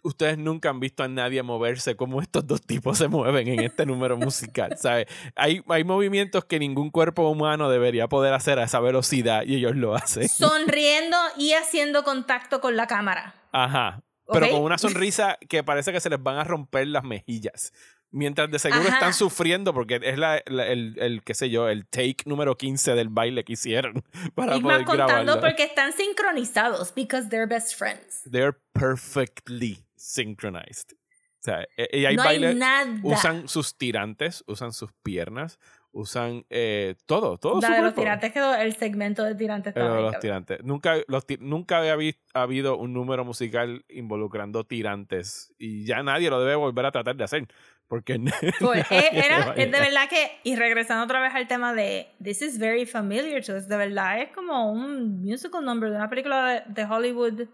ustedes nunca han visto a nadie moverse como estos dos tipos se mueven en este número musical, ¿sabes? Hay, hay movimientos que ningún cuerpo humano debería poder hacer a esa velocidad y ellos lo hacen. Sonriendo y haciendo contacto con la cámara. Ajá. Pero con una sonrisa que parece que se les van a romper las mejillas. Mientras de seguro Ajá. están sufriendo porque es la, la- el, el, qué sé yo, el take número 15 del baile que hicieron para y más poder contando grabarlo. porque están sincronizados, because they're best friends. They're perfectly synchronized. O sea, e- y hay no hay bailes, nada. usan sus tirantes, usan sus piernas, usan eh, todo, todo la de los tirantes quedó, el segmento de tirantes bien los tirantes. Nunca, los nunca había vi- habido un número musical involucrando tirantes y ya nadie lo debe volver a tratar de hacer. Porque Pues, era, de verdad que, y regresando otra vez al tema de This is very familiar to us, de verdad es como un musical number de una película de, de Hollywood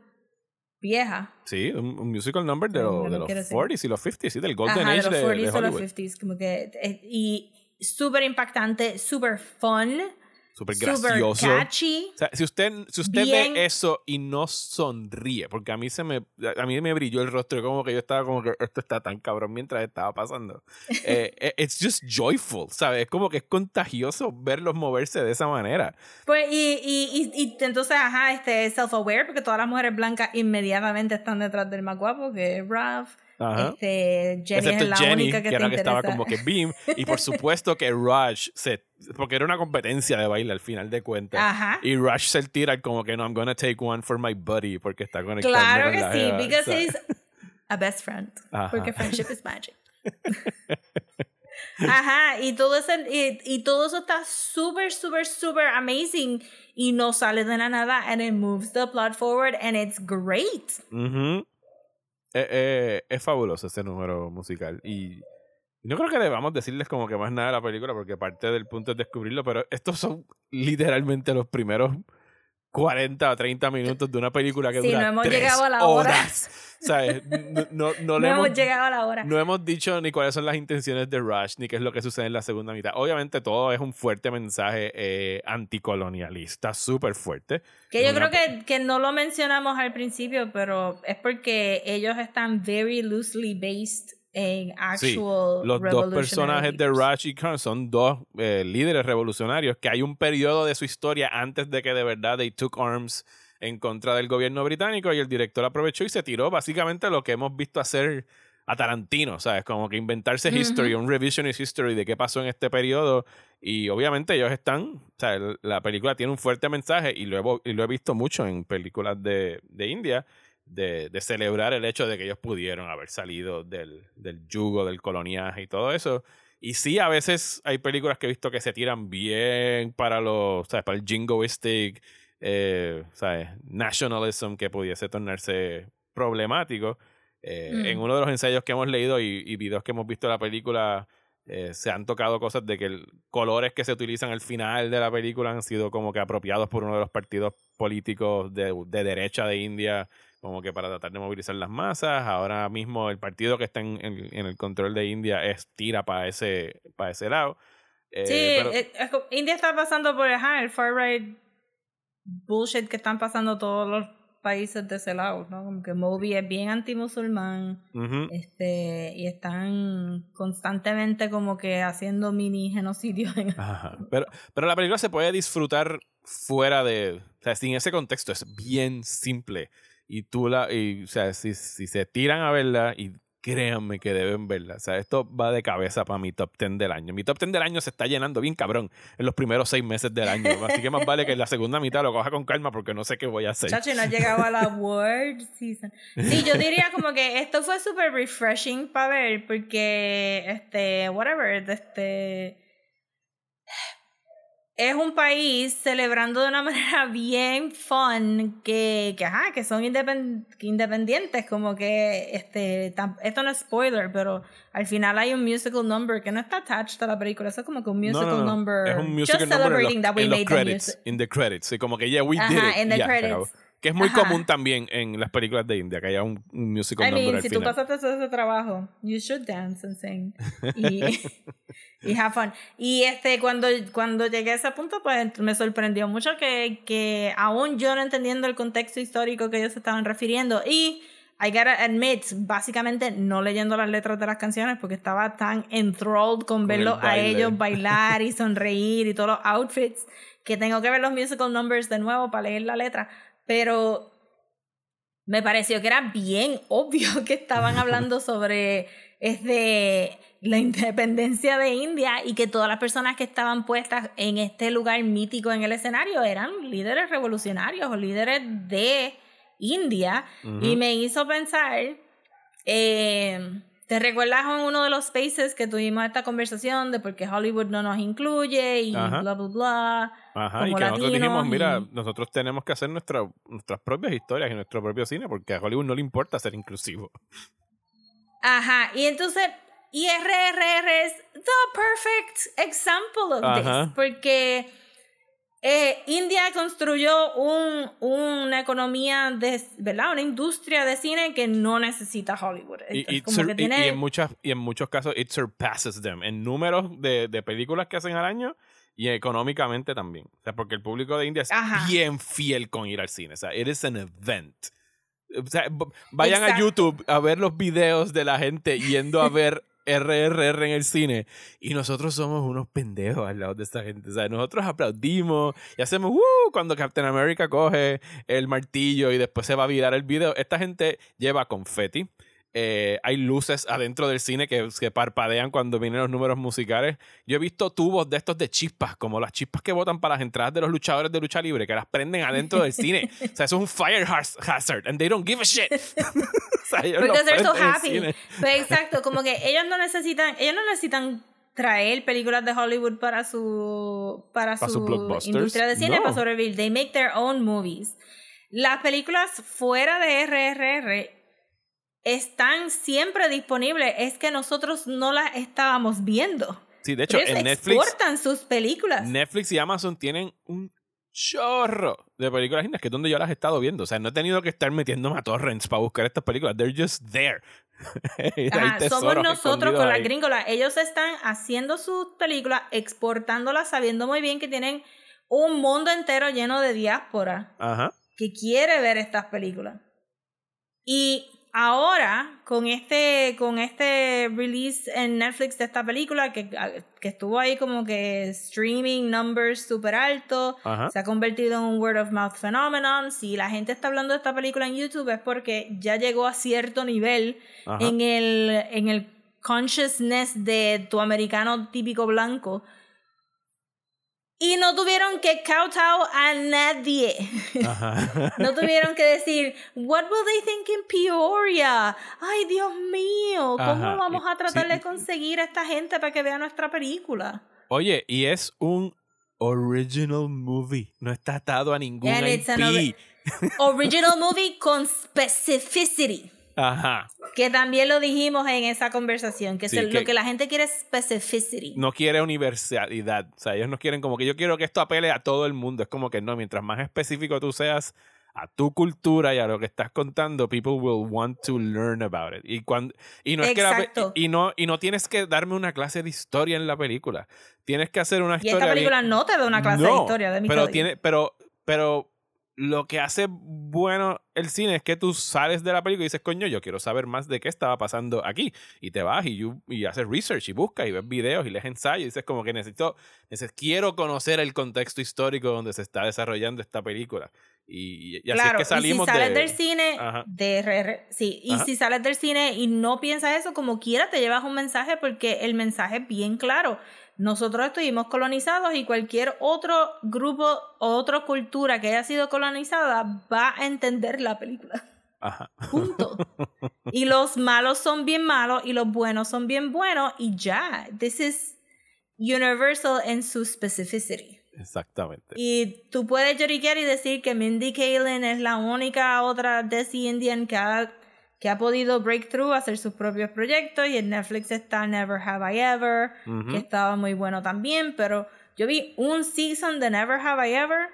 vieja. Sí, un, un musical number de, lo- no de los quiero decir. 40s y los 50s, sí, del Golden Ajá, Age de los de, 40s de o los Hollywood. 50s, como que, eh, y súper impactante, súper fun, Súper gracioso. catchy. O sea, si usted, si usted Bien. ve eso y no sonríe, porque a mí se me, a mí me brilló el rostro, como que yo estaba como que esto está tan cabrón mientras estaba pasando. Eh, eh, it's just joyful, ¿sabes? Es como que es contagioso verlos moverse de esa manera. Pues, y, y, y, y entonces, ajá, este self-aware, porque todas las mujeres blancas inmediatamente están detrás del más guapo, que es Ralph. Ajá. Este, Jenny Excepto es la Jenny, única que, que, te era que estaba como que Beam. Y por supuesto que Rush se. Porque era una competencia de baile al final de cuentas. Ajá. Y Rush se tira como que no, I'm gonna take one for my buddy porque está conectado. Claro que la sí, because ¿sabes? he's a best friend. Ajá. Porque friendship is magic. Ajá, y todo, ese, y, y todo eso está súper, súper, súper amazing y no sale de la nada and it moves the plot forward and it's great. Ujú. Eh, eh, es fabuloso ese número musical. Y no creo que debamos decirles como que más nada de la película, porque parte del punto es descubrirlo, pero estos son literalmente los primeros 40 o 30 minutos de una película que Sí, dura no hemos tres llegado a la hora. horas. ¿Sabes? No, no, no No, le hemos hemos, llegado a la hora. no hemos dicho ni cuáles son las intenciones de Rush, ni qué es lo que sucede en la segunda mitad. Obviamente todo es un fuerte mensaje eh, anticolonialista, súper fuerte. que yo creo que, que no lo mencionamos al principio, pero es porque ellos están very loosely based en Sí, actual Los dos personajes de. Rush y Khan son dos eh, líderes revolucionarios que hay un periodo de su historia antes de que de verdad they took arms en contra del gobierno británico y el director aprovechó y se tiró básicamente lo que hemos visto hacer a Tarantino, ¿sabes? Como que inventarse history, un revisionist history de qué pasó en este periodo. Y obviamente ellos están, o sea, la película tiene un fuerte mensaje y lo he, y lo he visto mucho en películas de, de India, de, de celebrar el hecho de que ellos pudieron haber salido del, del yugo, del coloniaje y todo eso. Y sí, a veces hay películas que he visto que se tiran bien para los, ¿sabes? Para el jingoistic, eh, ¿sabes? Nationalism que pudiese tornarse problemático. Eh, Mm. En uno de los ensayos que hemos leído y, y videos que hemos visto de la película, eh, se han tocado cosas de que el, colores que se utilizan al final de la película han sido como que apropiados por uno de los partidos políticos de, de derecha de India, como que para tratar de movilizar las masas. Ahora mismo el partido que está en, en- en el control de India es tira para ese, para ese lado. Eh, Sí, pero- eh, India está pasando por ajá, el far right bullshit que están pasando todos los países de ese lado, ¿no? Como que Moby es bien anti-musulmán Ujú. este, y están constantemente como que haciendo mini genocidios en Ajá. Pero, pero la película se puede disfrutar fuera de. O sea, sin ese contexto es bien simple. Y tú la. Y, o sea, si, si se tiran a verla, y créanme que deben verla. O sea, esto va de cabeza para mi top 10 del año. Mi top 10 del año se está llenando bien cabrón en los primeros seis meses del año. Así que más vale que la segunda mitad lo coja con calma porque no sé qué voy a hacer. Chacho, y no ha llegado a la World Season. Sí, yo diría como que esto fue súper refreshing para ver, porque, este, whatever, este. Es un país celebrando de una manera bien fun que, que ajá, que son independ- que independientes, como que, este, tam- esto no es spoiler, pero al final hay un musical number que no está attached a la película, eso es como que un No, musical no, no. number. Es un musical just number en celebrating los, that we en los made the credits. music. In the credits. Y como que, yeah, we did Ajá, it. in the se credits. Que es muy Ajá. común también en las películas de India, que haya un, un musical I number mean, al si tú final. pasaste todo ese trabajo, you should dance and sing. Y, y have fun. Y este, cuando, cuando llegué a ese punto, pues me sorprendió mucho que, que aún yo no entendiendo el contexto histórico que ellos estaban refiriendo. Y I gotta admit, básicamente no leyendo las letras de las canciones porque estaba tan enthralled con el verlos a baile. ellos bailar y sonreír y todos los outfits que tengo que ver los musical numbers de nuevo para leer la letra. Pero me pareció que era bien obvio que estaban hablando sobre este, la independencia de India y que todas las personas que estaban puestas en este lugar mítico en el escenario eran líderes revolucionarios o líderes de India. Y me hizo pensar, eh, ¿te recuerdas en uno de los spaces que tuvimos esta conversación de por qué Hollywood no nos incluye y Ajá. bla, bla, bla? Ajá, y que nosotros dijimos, mira, y- nosotros tenemos que hacer nuestra, nuestras propias historias y nuestro propio cine, porque a Hollywood no le importa ser inclusivo. Ajá, y entonces, y RRR es the perfect example of Ajá. this, porque eh, India construyó un, una economía, de, ¿verdad? Una industria de cine que no necesita Hollywood. Y, como que tiene- y en muchas, y en muchos casos, it surpasses them. En números de, de películas que hacen al año y económicamente también. O sea, porque el público de India es Ajá. bien fiel con ir al cine. O sea, it is an event. O sea, vayan a Exacto. YouTube a ver los videos de la gente yendo a ver RRR en el cine y nosotros somos unos pendejos al lado de esta gente. O sea, nosotros aplaudimos y hacemos ¡uh! cuando Captain America coge el martillo y después se va a virar el video. Esta gente lleva confeti. Eh, hay luces adentro del cine que, que parpadean cuando vienen los números musicales. Yo he visto tubos de estos de chispas, como las chispas que botan para las entradas de los luchadores de lucha libre, que las prenden adentro del cine. O sea, eso es un fire haz- hazard, and they don't give a shit. o sea, ellos lo Because they're so happy. Pues exacto, como que ellos no necesitan, ellos no necesitan traer películas de Hollywood para su para, Para su industria de cine No. para sobrevivir. They make their own movies. Las películas fuera de RRR están siempre disponibles, es que nosotros no las estábamos viendo. Sí, de hecho, Ellos en Netflix, exportan sus películas. Netflix y Amazon tienen un chorro de películas indias, que es donde yo las he estado viendo. O sea, no he tenido que estar metiéndome a torrents para buscar estas películas. They're just there. Ajá, somos nosotros con las gringolas. Ellos están haciendo sus películas, exportándolas, sabiendo muy bien que tienen un mundo entero lleno de diáspora Ajá. que quiere ver estas películas. Y ahora, con este, con este release en Netflix de esta película, que, que estuvo ahí como que streaming numbers super altos, Ajá. se ha convertido en un word of mouth phenomenon. Si la gente está hablando de esta película en YouTube es porque ya llegó a cierto nivel Ajá. en el, en el consciousness de tu americano típico blanco. Y no tuvieron que kowtow a nadie. Ajá. No tuvieron que decir, what will they think in Peoria? Ay, Dios mío, ¿cómo Ajá, vamos a tratar sí. de conseguir a esta gente para que vea nuestra película? Oye, y es un original movie. No está atado a ningún IP. Original movie con specificity. Ajá. Que también lo dijimos en esa conversación, que, Sí, es que- lo que la gente quiere es specificity. No quiere universalidad. O sea, ellos no quieren como que yo quiero que esto apele a todo el mundo. Es como que no, mientras más específico tú seas a tu cultura y a lo que estás contando, people will want to learn about it. Y cuando y no es que la Exacto. y no y no tienes que darme una clase de historia en la película. Tienes que hacer una Y historia esta bien- película no te da una clase de No, historia de mi pero tiene pero pero lo que hace bueno el cine es que tú sales de la película y dices, coño, yo quiero saber más de qué estaba pasando aquí. Y te vas y, you- y haces research y buscas y ves videos y lees ensayos y dices como que necesito, neces- quiero conocer el contexto histórico donde se está desarrollando esta película. Y, y así claro, es que salimos y si sales de... del cine, Ajá. de re- re- sí, y Ajá. si sales del cine y no piensas eso, como quiera te llevas un mensaje porque el mensaje es bien claro. Nosotros estuvimos colonizados y cualquier otro grupo o otra cultura que haya sido colonizada va a entender la película. Ajá. Punto. y los malos son bien malos y los buenos son bien buenos y ya. This is universal en su specificity. Exactamente. Y tú puedes lloriquear y decir que Mindy Kaling es la única otra Desi Indian que ha, que ha podido break through, hacer sus propios proyectos. Y en Netflix está Never Have I Ever, Ujú. que estaba muy bueno también. Pero yo vi un season de Never Have I Ever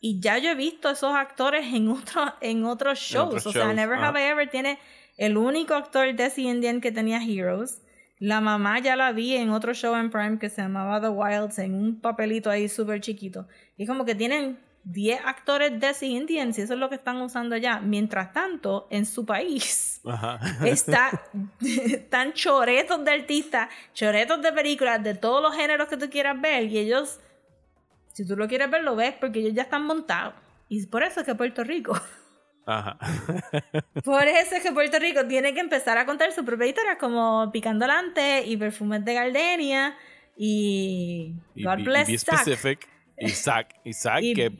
y ya yo he visto esos actores en, otro, en otros shows. otros o sea, shows, Never ajá. Have I Ever tiene el único actor Desi Indian que tenía Heroes. La mamá ya la vi en otro show en Prime que se llamaba The Wilds en un papelito ahí súper chiquito. Y como que tienen 10 actores Desi Indians y eso es lo que están usando allá. Mientras tanto, en su país Ajá. está, están choretos de artistas, choretos de películas, de todos los géneros que tú quieras ver. Y ellos, si tú lo quieres ver, lo ves porque ellos ya están montados. Y por eso es que Puerto Rico Ajá. por eso es que Puerto Rico tiene que empezar a contar sus propias historias como Picando Lante y Perfumes de Gardenia y Y, God y Bless be specific. Y Zack, y que,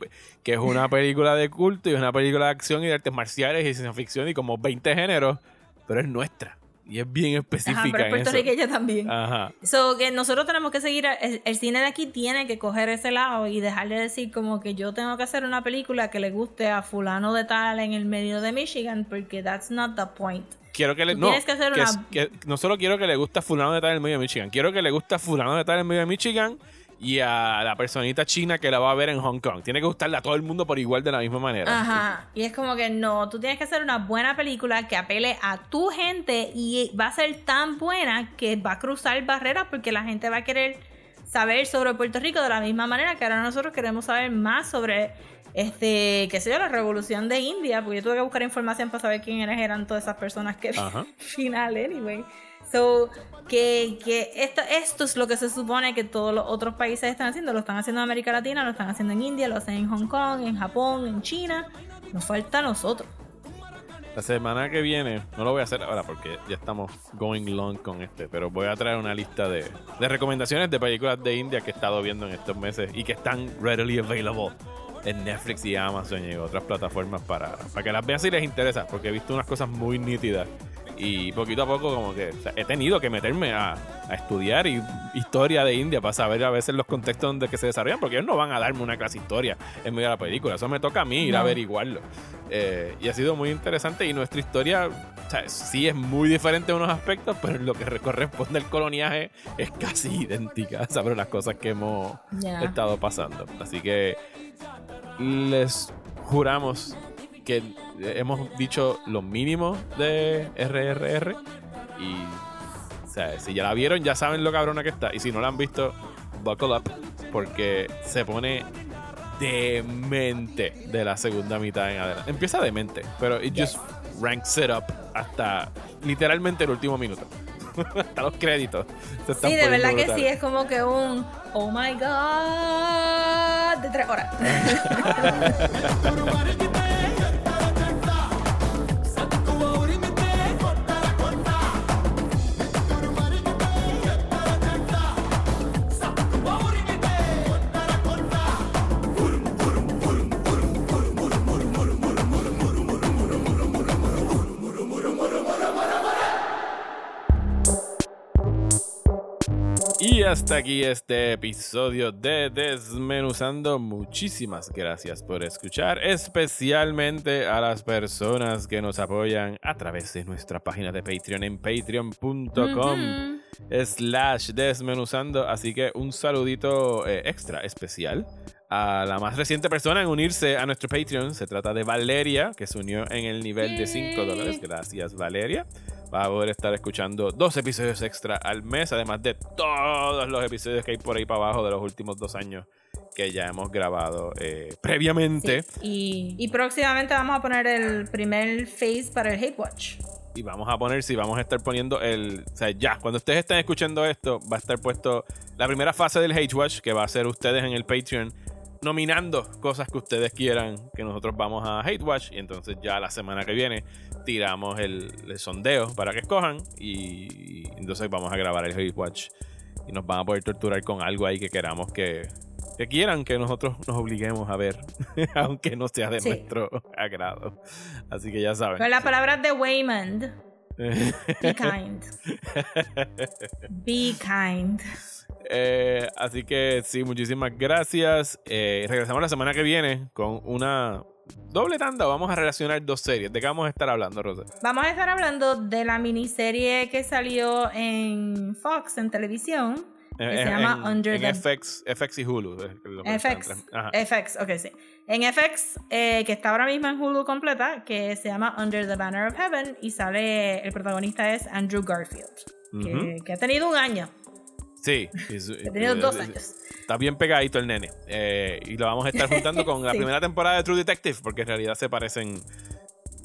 que es una película de culto y es una película de acción y de artes marciales y ciencia ficción y como 20 géneros, pero es nuestra. Y es bien específica Ajá, pero es puertorriqueña también. Ajá. So que nosotros tenemos que seguir, el, el cine de aquí tiene que coger ese lado y dejarle decir como que yo tengo que hacer una película que le guste a fulano de tal en el medio de Michigan porque that's not the point. Quiero que le. Tú No, tienes que hacer es- una- que no solo quiero que le guste a Fulano de tal en el medio de Michigan, quiero que le guste a Fulano de tal en el medio de Michigan y a la personita china que la va a ver en Hong Kong. Tiene que gustarle a todo el mundo por igual de la misma manera. Ajá. Y es como que no, tú tienes que hacer una buena película que apele a tu gente y va a ser tan buena que va a cruzar barreras porque la gente va a querer saber sobre Puerto Rico de la misma manera que ahora nosotros queremos saber más sobre este, qué sé yo, la revolución de India, porque yo tuve que buscar información para saber quiénes eran todas esas personas que Ajá. final anyway. So, que, que esto, esto es lo que se supone que todos los otros países están haciendo. Lo están haciendo en América Latina, lo están haciendo en India, lo hacen en Hong Kong, en Japón, en China. Nos falta a nosotros. La semana que viene, no lo voy a hacer ahora porque ya estamos going long con este, pero voy a traer una lista de, de recomendaciones de películas de India que he estado viendo en estos meses y que están readily available en Netflix y Amazon y otras plataformas para, para que las vean si les interesa, porque he visto unas cosas muy nítidas y poquito a poco como que o sea, he tenido que meterme a, a estudiar y, historia de India para saber a veces los contextos donde que se desarrollan, porque ellos no van a darme una clase de historia en medio de la película, eso me toca a mí ir a No. averiguarlo. Eh, y ha sido muy interesante y nuestra historia o sea, sí es muy diferente en unos aspectos, pero en lo que corresponde al coloniaje es casi idéntica sobre las cosas que hemos Ya. estado pasando. Así que les juramos que hemos dicho lo mínimo de RRR y o sea, si ya la vieron ya saben lo cabrona que está y si no la han visto buckle up porque se pone demente de la segunda mitad en adelante. Empieza demente, pero it just rank setup hasta literalmente el último minuto. hasta los créditos. se están Sí, de verdad que sí, es como que un oh my god de tres horas. Y hasta aquí este episodio de Desmenuzando. Muchísimas gracias por escuchar, especialmente a las personas que nos apoyan a través de nuestra página de Patreon en patreon.com slash desmenuzando. Así que un saludito eh, extra especial a la más reciente persona en unirse a nuestro Patreon. Se trata de Valeria, que se unió en el nivel de 5 Yay. dólares. Gracias, Valeria. Va a poder estar escuchando dos episodios extra al mes, además de todos los episodios que hay por ahí para abajo de los últimos dos años que ya hemos grabado eh, previamente. Sí, Y, y próximamente vamos a poner el primer face para el Hate Watch. Y vamos a poner, si vamos a estar poniendo el. O sea, ya, cuando ustedes estén escuchando esto, va a estar puesto la primera fase del Hate Watch, que va a ser ustedes en el Patreon nominando cosas que ustedes quieran que nosotros vamos a Hate Watch. Y entonces ya la semana que viene tiramos el, el sondeo para que escojan. Y, y entonces vamos a grabar el Hate Watch. Y nos van a poder torturar con algo ahí que queramos que. Que quieran que nosotros nos obliguemos a ver, aunque no sea de Sí. nuestro agrado. Así que ya saben. Con las palabras de Waymond. Be kind. Be kind. Eh, así que sí, muchísimas gracias. Eh, regresamos la semana que viene con una doble tanda. Vamos a relacionar dos series. ¿De qué vamos a estar hablando, Rosa? Vamos a estar hablando de la miniserie que salió en Fox en televisión. Que se en- llama en, Under en the- FX, FX y Hulu. FX. FX, ok, sí. En FX, eh, que está ahora mismo en Hulu completa, que se llama Under the Banner of Heaven, y sale, el protagonista es Andrew Garfield, que ha tenido un año, Sí. su- que ha tenido dos eh, años. Está bien pegadito el nene. Eh, y lo vamos a estar juntando con la Sí. primera temporada de True Detective, porque en realidad se parecen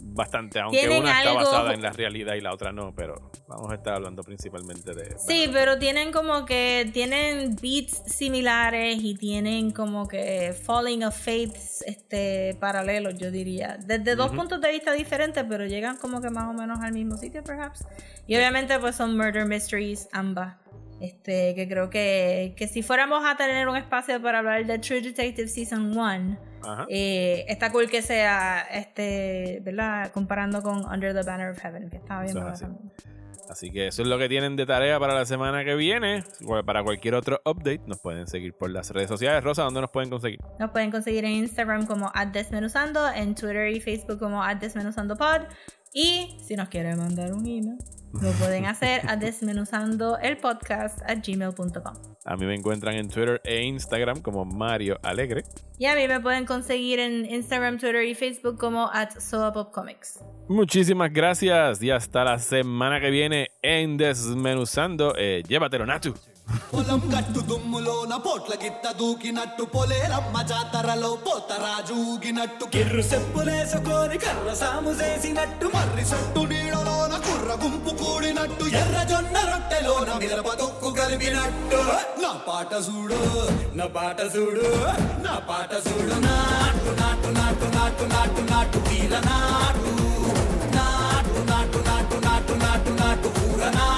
bastante, aunque una está algo- basada en la realidad y la otra no, pero vamos a estar hablando principalmente de... Sí, pero tienen como que tienen beats similares y tienen como que falling of faiths este, paralelos, yo diría. Desde dos Ujú. puntos de vista diferentes, pero llegan como que más o menos al mismo sitio, perhaps. Y obviamente pues son murder mysteries ambas. Este, que creo que, que si fuéramos a tener un espacio para hablar de True Detective Season 1, Ajá. eh, está cool que sea, este, ¿verdad? Comparando con Under the Banner of Heaven, que estaba es buena así. que eso es lo que tienen de tarea para la semana que viene. Para cualquier otro update, nos pueden seguir por las redes sociales. Rosa, ¿dónde nos pueden conseguir? Nos pueden conseguir en Instagram como @desmenuzando, en Twitter y Facebook como @desmenuzandopod y si nos quieren mandar un email, lo pueden hacer a desmenuzandoelpodcast at gmail.com. A mí me encuentran en Twitter e Instagram como Mario Alegre. Y a mí me pueden conseguir en Instagram, Twitter y Facebook como at Comics. Muchísimas gracias y hasta la semana que viene en Desmenuzando. Eh, llévatelo, Natu. పొలం గట్టు దుమ్ములోన పోట్ల గిత్త దూకినట్టు పొలేరమ్మ జాతరలో పోతరాజు ఊగినట్టు కిర్రు చెప్పులేసుకొని కర్ర సాము చేసినట్టు మర్రి సొట్టు నీడలోన కుర్ర గుంపు కూడినట్టు ఎర్ర జొన్న రొట్టెలోన మిరప తొక్కు కలిపినట్టు నా పాట చూడు నా పాట చూడు నా పాట చూడు నాటు నాటు నాటు నాటు నాటు నాటు వీర నాటు నాటు నాటు నాటు నాటు నాటు నాటు ఊర నాటు